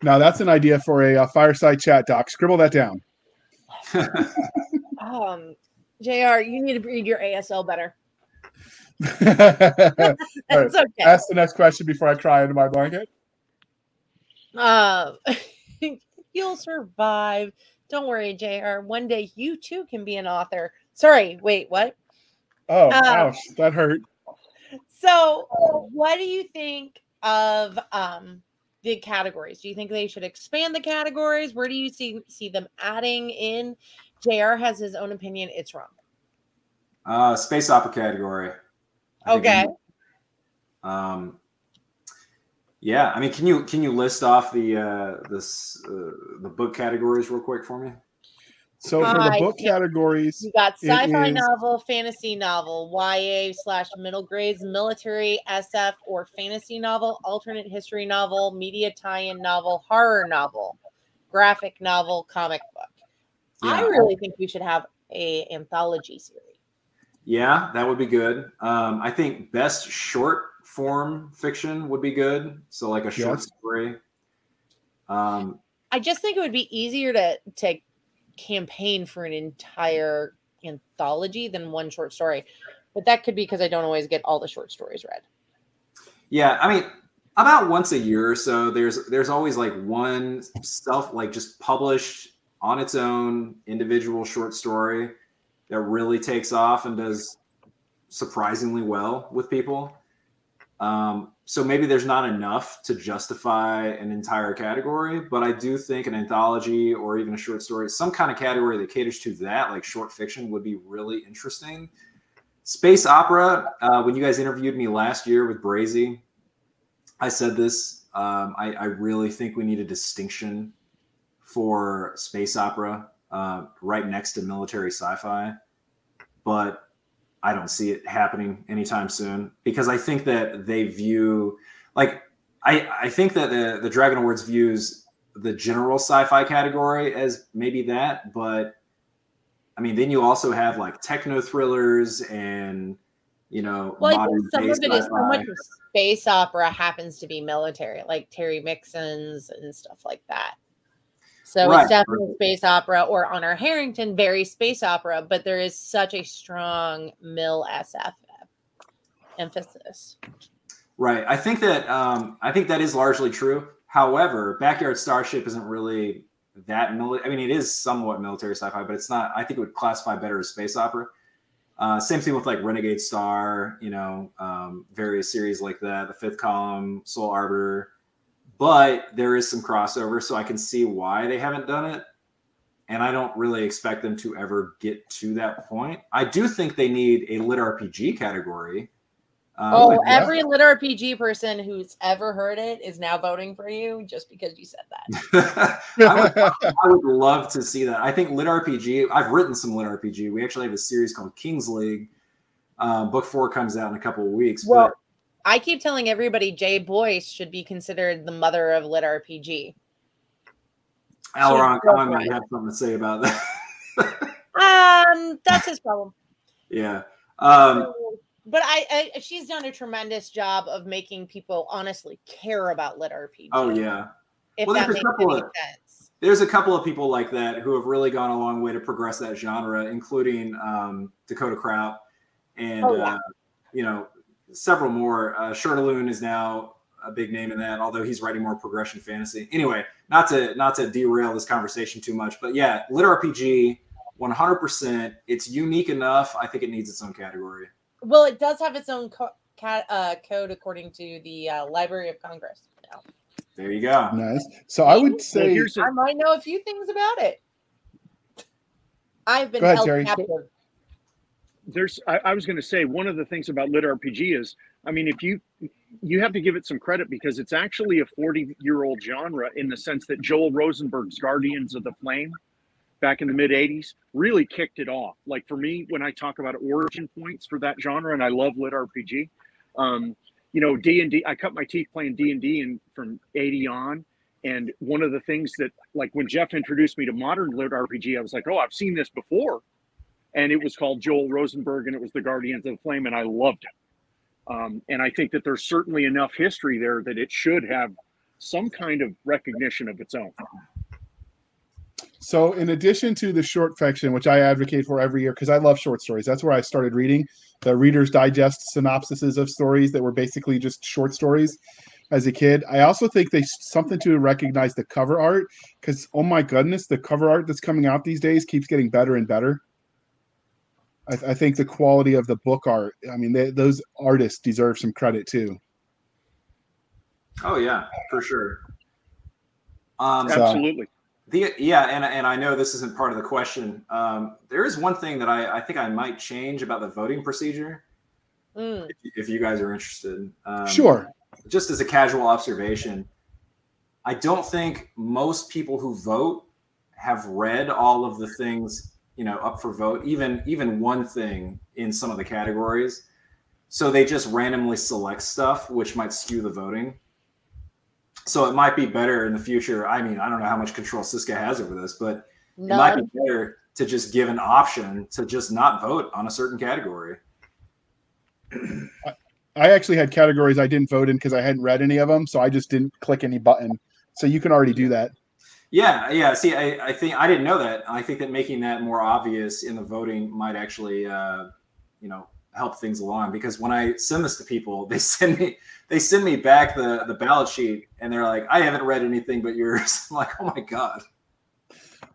Now, that's an idea for a, uh fireside chat, Doc. Scribble that down. um, Jr. You need to read your ASL better. All right, That's okay. Ask the next question before I cry into my blanket. Um, you'll survive. Don't worry, Jr. One day you too can be an author. Sorry, wait, what? Oh, Uh, ouch, that hurt. So, what do you think of um the categories? Do you think they should expand the categories? Where do you see see them adding in? Jr. has his own opinion. It's wrong. Uh, space opera category. I Okay. Um, yeah, I mean, can you can you list off the uh, this uh, the book categories real quick for me? So for the book can't- categories, You got sci-fi is- novel, fantasy novel, YA slash middle grades, military, SF, or fantasy novel, alternate history novel, media tie-in novel, horror novel, graphic novel, comic book. I really think we should have a anthology series. Yeah, that would be good. Um, I think best short form fiction would be good. So like a short Yes. story. Um, I just think it would be easier to to campaign for an entire anthology than one short story. But that could be because I don't always get all the short stories read. yeah, I mean, about once a year or so, there's there's always like one self like just published on its own individual short story that really takes off and does surprisingly well with people. Um, so maybe there's not enough to justify an entire category, but I do think an anthology or even a short story, some kind of category that caters to that, like short fiction, would be really interesting. Space opera. Uh, when you guys interviewed me last year with Brazee, I said this. Um, I, I really think we need a distinction for space opera uh, right next to military sci-fi, but I don't see it happening anytime soon because I think that they view like I I think that the the Dragon Awards views the general sci-fi category as maybe that, but I mean then you also have like techno thrillers and you know Well, I modern think some of it is so much space opera happens to be military, like Terry Mixon's and stuff like that. So Right, it's definitely space opera or Honor Harrington, very space opera, but there is such a strong mill SF emphasis. Right. I think that um, I think that is largely true. However, Backyard Starship isn't really that military. I mean, it is somewhat military sci-fi, but it's not. I think it would classify better as space opera. Uh, same thing with like Renegade Star, you know, um, various series like that, the Fifth Column, Soul Arbiter. But there is some crossover, so I can see why they haven't done it. And I don't really expect them to ever get to that point. I do think they need a lit RPG category. Um, oh, every lit RPG person who's ever heard it is now voting for you just because you said that. I, would, I would love to see that. I think lit RPG. I've written some lit RPG. We actually have a series called Kings League. Uh, book four comes out in a couple of weeks. Well, but I keep telling everybody Jay Boyce should be considered the mother of lit RPG. Aleron Kong might have something to say about that. Um, that's his problem. yeah. Um, but I, I, she's done a tremendous job of making people honestly care about lit RPG. oh yeah. if Well, that there's a makes couple any of- sense. There's a couple of people like that who have really gone a long way to progress that genre, including um, Dakota Krout and Oh, yeah. uh, you know several more. Uh, Shirtaloon is now a big name in that, although he's writing more progression fantasy. Anyway, not to not to derail this conversation too much, but yeah, lit RPG, 100%. It's unique enough. I think it needs its own category. Well, it does have its own co- cat, uh, code according to the uh, Library of Congress. now. There you go. nice. So I would say I might know a few things about it. I've been Go ahead, held Terry. captive. There's I, I was going to say one of the things about lit rpg is i mean if you you have to give it some credit because it's actually a 40 year old genre in the sense that joel rosenberg's guardians of the flame back in the mid 80s really kicked it off. Like for me when i talk about origin points for that genre and i love lit rpg um, you know d&d i cut my teeth playing d&d and from 80 on and one of the things that like when jeff introduced me to modern lit rpg i was like oh i've seen this before and it was called Joel Rosenberg, and it was the Guardians of the Flame, and I loved it. Um, and I think that there's certainly enough history there that it should have some kind of recognition of its own. So, in addition to the short fiction, which I advocate for every year because I love short stories, that's where I started reading the Reader's Digest synopsises of stories that were basically just short stories as a kid. I also think they something to recognize the cover art because oh my goodness, the cover art that's coming out these days keeps getting better and better. I, I think the quality of the book art. I mean, they, those artists deserve some credit too. Oh yeah, for sure. Um, Absolutely. The, yeah, and and I know this isn't part of the question. Um, there is one thing that I, I think I might change about the voting procedure. Mm. If, if you guys are interested, um, Sure. Just as a casual observation, I don't think most people who vote have read all of the things you know up for vote, even even one thing in some of the categories. So they just randomly select stuff, which might skew the voting so it might be better in the future. I mean, I don't know how much control Cisca has over this, but None. it might be better to just give an option to just not vote on a certain category. I actually had categories I didn't vote in because I hadn't read any of them, so I just didn't click any button. So you can already do that. Yeah, yeah. See, I, I think I didn't know that. I think that making that more obvious in the voting might actually, uh, you know, help things along because when I send this to people, they send me they send me back the the ballot sheet and they're like, I haven't read anything but yours. I'm like, oh my god.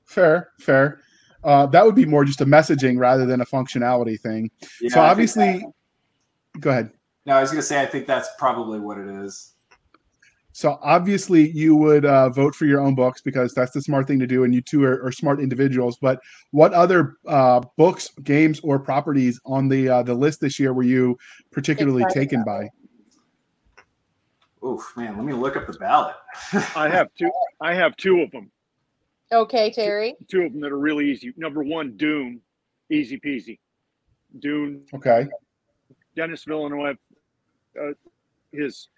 Fair, fair. Uh, that would be more just a messaging rather than a functionality thing. Yeah, so obviously, go ahead. No, I was gonna say I think that's probably what it is. So obviously, you would uh, vote for your own books because that's the smart thing to do, and you two are, are smart individuals. But what other uh, books, games, or properties on the uh, the list this year were you particularly taken by? Oh man, let me look up the ballot. I have two. I have two of them. Okay, Terry. Two, two of them that are really easy. Number one, Dune, easy peasy. Dune. Okay. Denis Villeneuve, uh, his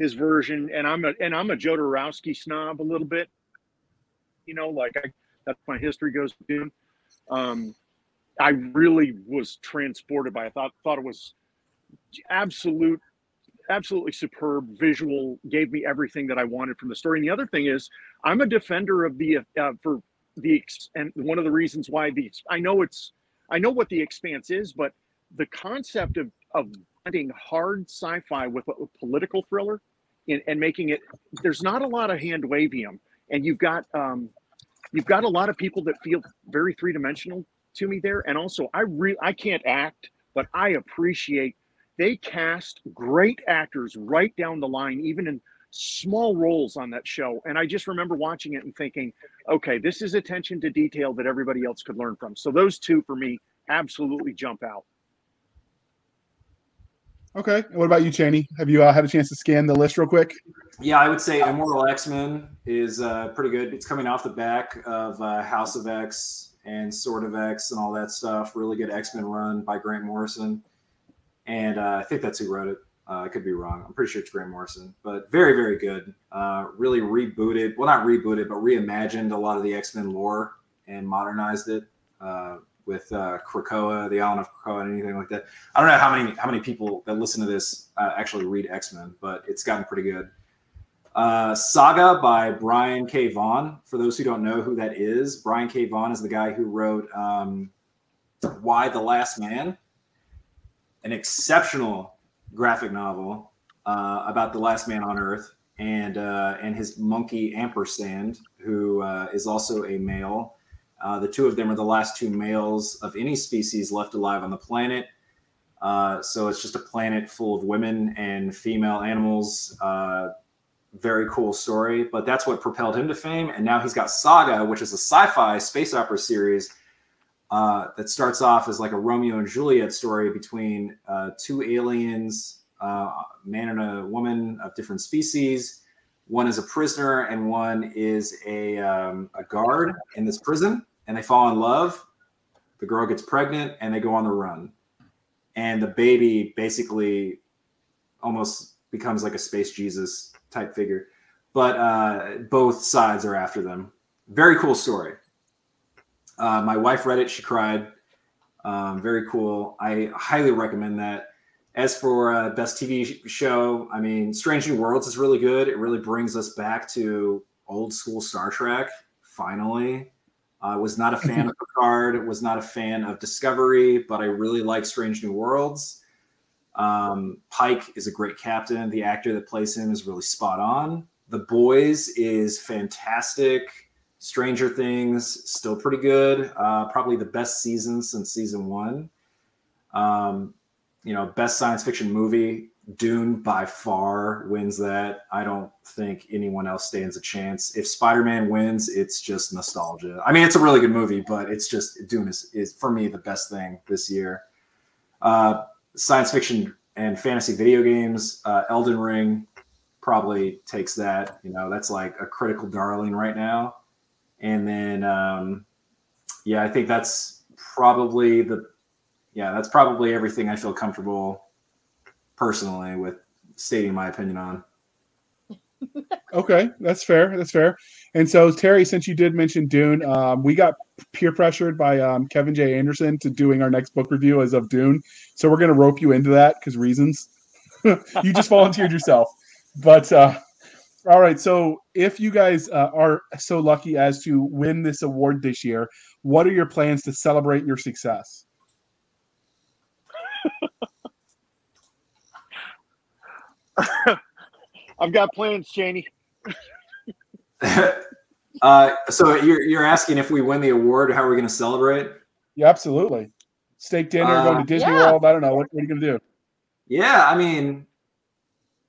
his version, and I'm a and I'm a Jodorowsky snob a little bit. You know, like I that's my history goes to. Um, I really was transported by. I thought thought it was absolute, absolutely superb visual. Gave me everything that I wanted from the story. And the other thing is, I'm a defender of the uh, for the and one of the reasons why the I know it's I know what the expanse is, but the concept of of blending hard sci-fi with a, political thriller and, and, making it there's not a lot of hand wavium. And you've got um, you've got a lot of people that feel very three-dimensional to me there. And also i re i can't act but i appreciate they cast great actors right down the line even in small roles on that show. And i just remember watching it and thinking okay this is attention to detail that everybody else could learn from. So those two for me absolutely jump out Okay. What about you, Chaney? Have you uh, had a chance to scan the list real quick? Yeah, I would say Immortal X Men is uh, pretty good. It's coming off the back of uh, House of X and Sword of X and all that stuff. Really good X Men run by Grant Morrison. And uh, I think that's who wrote it. Uh, I could be wrong. I'm pretty sure it's Grant Morrison, but very, very good. Uh, really rebooted, well, not rebooted, but reimagined a lot of the X Men lore and modernized it with uh, Krakoa, the island of Krakoa, and anything like that. I don't know how many how many people that listen to this uh, actually read X Men, but it's gotten pretty good. Uh, Saga by Brian K. Vaughan. For those who don't know who that is, Brian K. Vaughan is the guy who wrote um, Y: The Last Man, an exceptional graphic novel uh, about the last man on Earth, and uh, and his monkey Ampersand, who uh, is also a male uh, the two of them are the last two males of any species left alive on the planet. Uh, so it's just a planet full of women and female animals. Uh, very cool story, but that's what propelled him to fame. And now he's got Saga, which is a sci-fi space opera series uh, that starts off as like a Romeo and Juliet story between uh, two aliens, uh, man and a woman of different species. One is a prisoner, and one is a um, a guard in this prison and they fall in love. The girl gets pregnant and they go on the run. And the baby basically almost becomes like a space Jesus type figure. But uh, both sides are after them. Very cool story. Uh, my wife read it. She cried. Um, very cool. I highly recommend that. As for uh, best TV show, I mean, Strange New Worlds is really good. It really brings us back to old school Star Trek finally. I was not a fan of Picard, was not a fan of Discovery, but I really like Strange New Worlds. Um, Pike is a great captain. The actor that plays him is really spot on. The Boys is fantastic. Stranger Things still pretty good. Uh, probably the best season since season one. Um, you know, best science fiction movie. Dune by far wins that. I don't think anyone else stands a chance. If Spider Man wins, it's just nostalgia. I mean, it's a really good movie, but it's just Dune is, is for me the best thing this year. Uh, science fiction and fantasy video games, uh, Elden Ring probably takes that. You know, that's like a critical darling right now. And then, um, yeah, I think that's probably the, yeah, that's probably everything I feel comfortable personally with stating my opinion on. okay, that's fair. That's fair. And so, Terry, since you did mention Dune, um, we got peer pressured by um, Kevin J. Anderson to doing our next book review as of Dune. So we're going to rope you into that because reasons. you just volunteered yourself. But uh, all right. So if you guys uh, are so lucky as to win this award this year, what are your plans to celebrate your success? I've got plans, Chaney. uh, so you're you're asking if we win the award, how are we going to celebrate? Yeah, absolutely. Steak dinner, uh, going to Disney yeah. World. I don't know. What, what are you going to do? Yeah, I mean,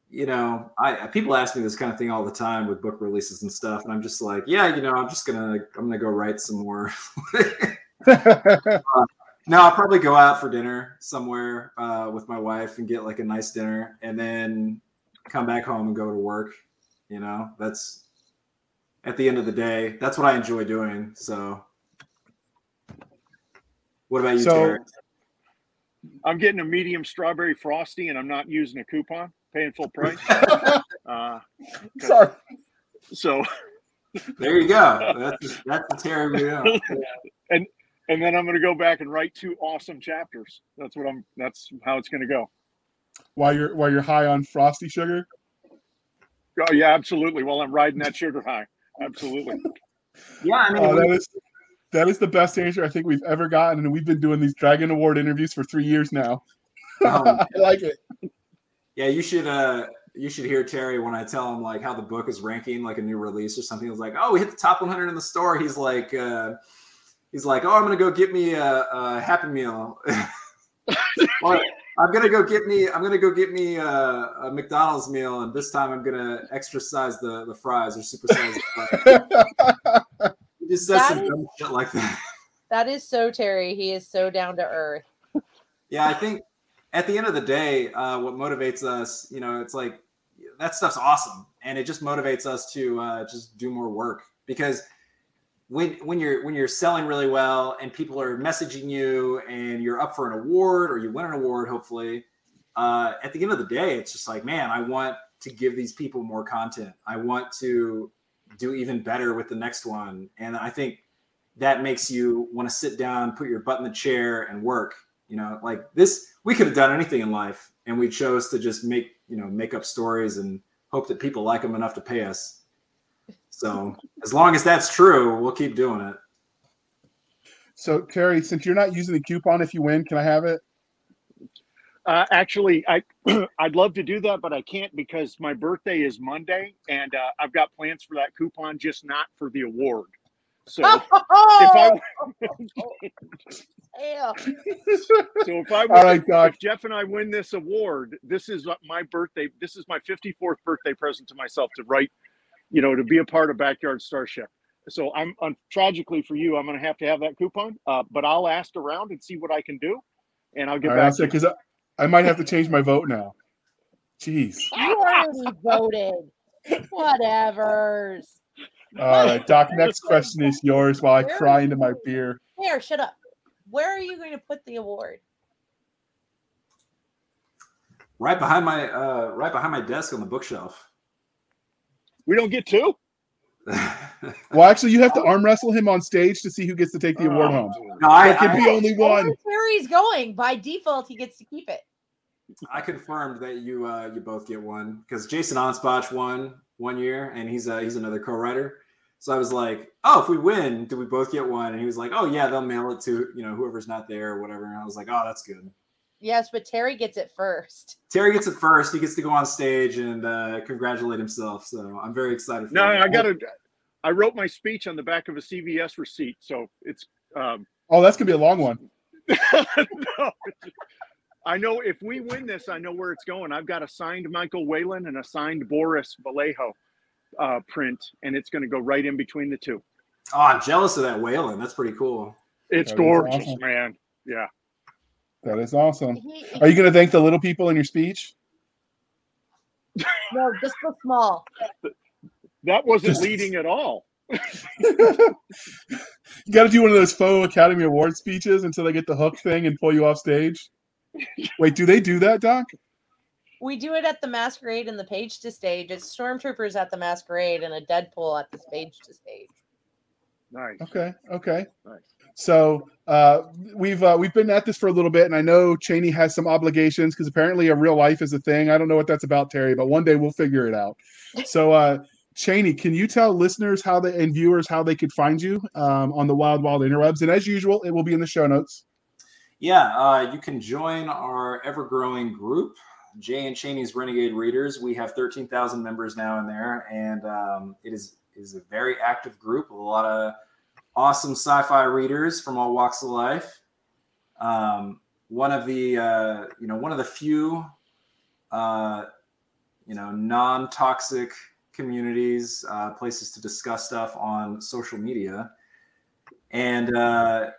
you know, I people ask me this kind of thing all the time with book releases and stuff, and I'm just like, yeah, you know, I'm just gonna I'm gonna go write some more. uh, no, I'll probably go out for dinner somewhere uh, with my wife and get like a nice dinner, and then come back home and go to work. You know, that's at the end of the day, that's what I enjoy doing. So, what about you, so, Terry? I'm getting a medium strawberry frosty, and I'm not using a coupon, paying full price. uh, Sorry. So there you go. That's that's the Terry we know. And and then I'm going to go back and write two awesome chapters. That's what I'm. That's how it's going to go. While you're while you're high on frosty sugar. Oh yeah, absolutely. While I'm riding that sugar high, absolutely. Yeah, I mean, oh, that is that is the best answer I think we've ever gotten, and we've been doing these Dragon Award interviews for three years now. Um, I like it. Yeah, you should. uh you should hear Terry when I tell him like how the book is ranking, like a new release or something. He's like, "Oh, we hit the top 100 in the store." He's like, uh, "He's like, oh, I'm gonna go get me a, a Happy Meal." I'm gonna go get me. I'm gonna go get me a, a, McDonald's meal, and this time I'm gonna extra size the the fries or super size the fries. he just says that some is, dumb shit like that. That is so Terry. He is so down to earth. yeah, I think at the end of the day, uh, what motivates us, you know, it's like that stuff's awesome, and it just motivates us to uh, just do more work because when when you're when you're selling really well and people are messaging you and you're up for an award or you win an award hopefully uh, at the end of the day it's just like man i want to give these people more content. I want to do even better with the next one. And i think that makes you want to sit down put your butt in the chair and work you know? Like this we could have done anything in life and we chose to just make you know make up stories and hope that people like them enough to pay us so as long as that's true, we'll keep doing it. So Terry, since you're not using the coupon, if you win, can I have it? Uh, actually, I I'd love to do that, but I can't because my birthday is Monday, and uh, I've got plans for that coupon, just not for the award. So if I yeah. so if I win, All right, Doc. if Jeff and I win this award, this is my birthday. This is my 54th birthday present to myself to write you know, to be a part of Backyard Starship. So I'm, I'm tragically for you, I'm going to have to have that coupon, uh, but I'll ask around and see what I can do, and I'll get All back. Because I, I might have to change my vote now. Jeez. You already voted. Whatever. All right, Doc. Next question is yours while I cry into my beer. Here, shut up. Where are you going to put the award? Right behind my uh, right behind my desk on the bookshelf. We don't get two. well, actually, you have to arm wrestle him on stage to see who gets to take the award oh. home. No, I, there can be I, only one. Where he's going by default, he gets to keep it. I confirmed that you uh, you both get one because Jason Anspach won one year, and he's uh, he's another co-writer. So I was like, "Oh, if we win, do we both get one?" And he was like, "Oh yeah, they'll mail it to you know whoever's not there or whatever." And I was like, "Oh, that's good." Yes, but Terry gets it first. Terry gets it first. He gets to go on stage and uh, congratulate himself. So I'm very excited. no, I got to. I wrote my speech on the back of a CVS receipt, so it's. Um, oh, that's gonna be a long one. no, I know if we win this, I know where it's going. I've got a signed Michael Whelan and a signed Boris Vallejo uh, print, and it's going to go right in between the two. Oh, I'm jealous of that Whelan. That's pretty cool. It's that gorgeous, awesome. man. Yeah. That is awesome. Are you going to thank the little people in your speech? No, just the small. That wasn't just... leading at all. you got to do one of those faux Academy Award speeches until they get the hook thing and pull you off stage. Wait, do they do that, Doc? We do it at the masquerade and the page to stage. It's stormtroopers at the masquerade and a Deadpool at the stage to stage. Nice. Okay. Okay. Nice. So uh, we've uh, we've been at this for a little bit, and I know Chaney has some obligations because apparently a real life is a thing. I don't know what that's about, Terry, but one day we'll figure it out. So, uh, Chaney, can you tell listeners how they and viewers how they could find you um, on the Wild Wild Interwebs? And as usual, it will be in the show notes. Yeah, uh, you can join our ever growing group, J.N. Chaney's Renegade Readers. We have 13,000 members now in there, and um, it is is a very active group with a lot of awesome sci-fi readers from all walks of life. Um, one of the uh, you know one of the few uh, you know non-toxic communities, uh, places to discuss stuff on social media, and uh,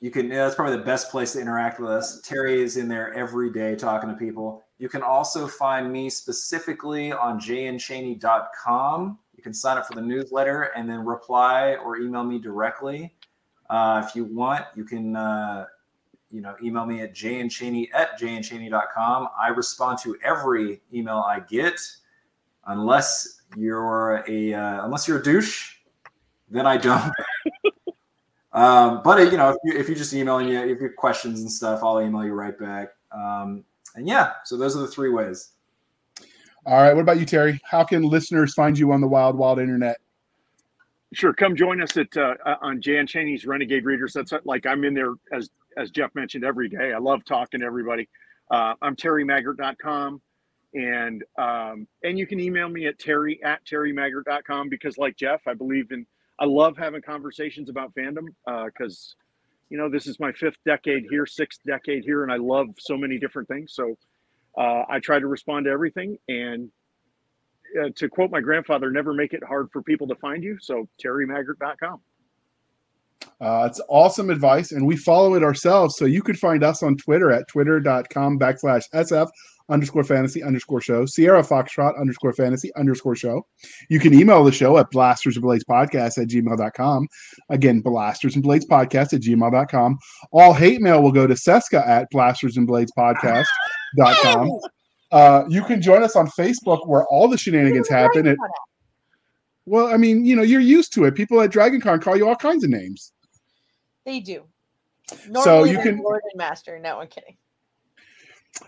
you can, that's probably the best place to interact with us. Terry is in there every day talking to people. You can also find me specifically on jnchaney.com. You can sign up for the newsletter and then reply or email me directly. Uh, if you want, you can, uh, you know, email me at jnchaney at jnchaney.com. I respond to every email I get, unless you're a uh, unless you're a douche, then I don't. Um, but you know, if you, if you just email me, if you have questions and stuff, I'll email you right back. Um, and yeah, so those are the three ways. All right. What about you, Terry? How can listeners find you on the wild, wild internet? Sure. Come join us at uh, on J.N. Chaney's Renegade Readers. That's like I'm in there as as Jeff mentioned every day. I love talking to everybody. Uh, I'm terrymaggert.com and um, and you can email me at terry at terrymaggert.com because like Jeff, I believe in I love having conversations about fandom because, uh, you know, this is my fifth decade here, sixth decade here, and I love so many different things. So uh, I try to respond to everything. And uh, to quote my grandfather, never make it hard for people to find you. So terrymaggert.com. Uh, it's awesome advice, and we follow it ourselves. So you could find us on Twitter at twitter.com backslash SF underscore fantasy underscore show, Sierra Foxtrot underscore fantasy underscore show. You can email the show at blasters and blades podcast at gmail.com. Again, blasters and blades podcast at gmail.com. All hate mail will go to Cisca at blasters and blades podcast.com. Uh, you can join us on Facebook where all the shenanigans happen. At, well, I mean, you know, you're used to it. People at DragonCon call you all kinds of names. They do. Normally so you can Lord and Master. No, I'm kidding.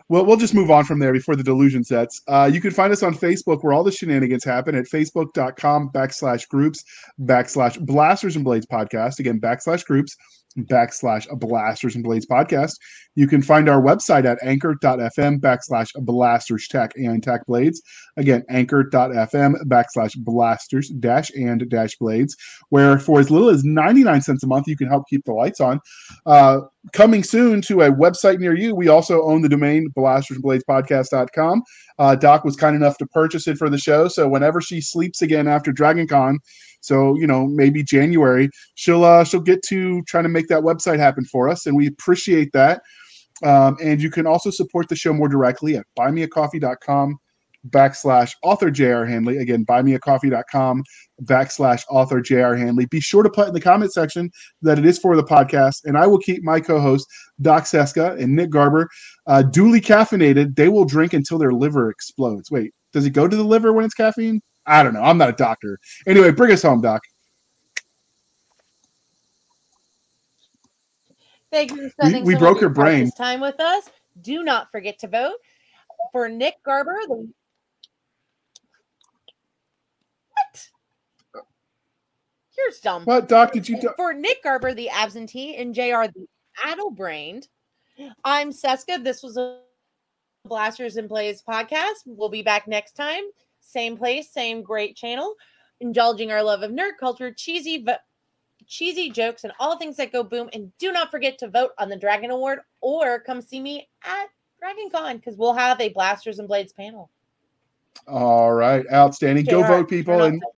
Well, we'll just move on from there before the delusion sets. Uh, you can find us on Facebook where all the shenanigans happen at facebook.com backslash groups backslash blasters and blades podcast. Again, backslash groups backslash blasters and blades podcast. You can find our website at anchor.fm backslash blasters tech and tech blades. Again, anchor.fm backslash blasters dash and dash blades, where for as little as 99 cents a month, you can help keep the lights on. Uh, coming soon to a website near you, we also own the domain blasters and blades podcast.com. Uh, Doc was kind enough to purchase it for the show. So whenever she sleeps again after Dragon Con, so you know maybe January, she'll uh, she'll get to trying to make that website happen for us, and we appreciate that. Um, and you can also support the show more directly at buymeacoffee.com backslash author JR Handley. Again, buymeacoffee.com backslash author JR Handley. Be sure to put in the comment section that it is for the podcast, and I will keep my co host, Doc Cisca and Nick Garber, uh, duly caffeinated. They will drink until their liver explodes. Wait, does it go to the liver when it's caffeine? I don't know. I'm not a doctor. Anyway, bring us home, Doc. Thank you for spending we, we broke your brain. time with us. Do not forget to vote for Nick Garber. The... You're dumb. What, Doc? Did you? Do- For Nick Garber, the absentee, and JR, the addle-brained, I'm Cisca. This was a Blasters and Blades podcast. We'll be back next time. Same place, same great channel. Indulging our love of nerd culture, cheesy, vo- cheesy jokes, and all things that go boom. And do not forget to vote on the Dragon Award or come see me at Dragon Con because we'll have a Blasters and Blades panel. All right, outstanding. Go vote, people, and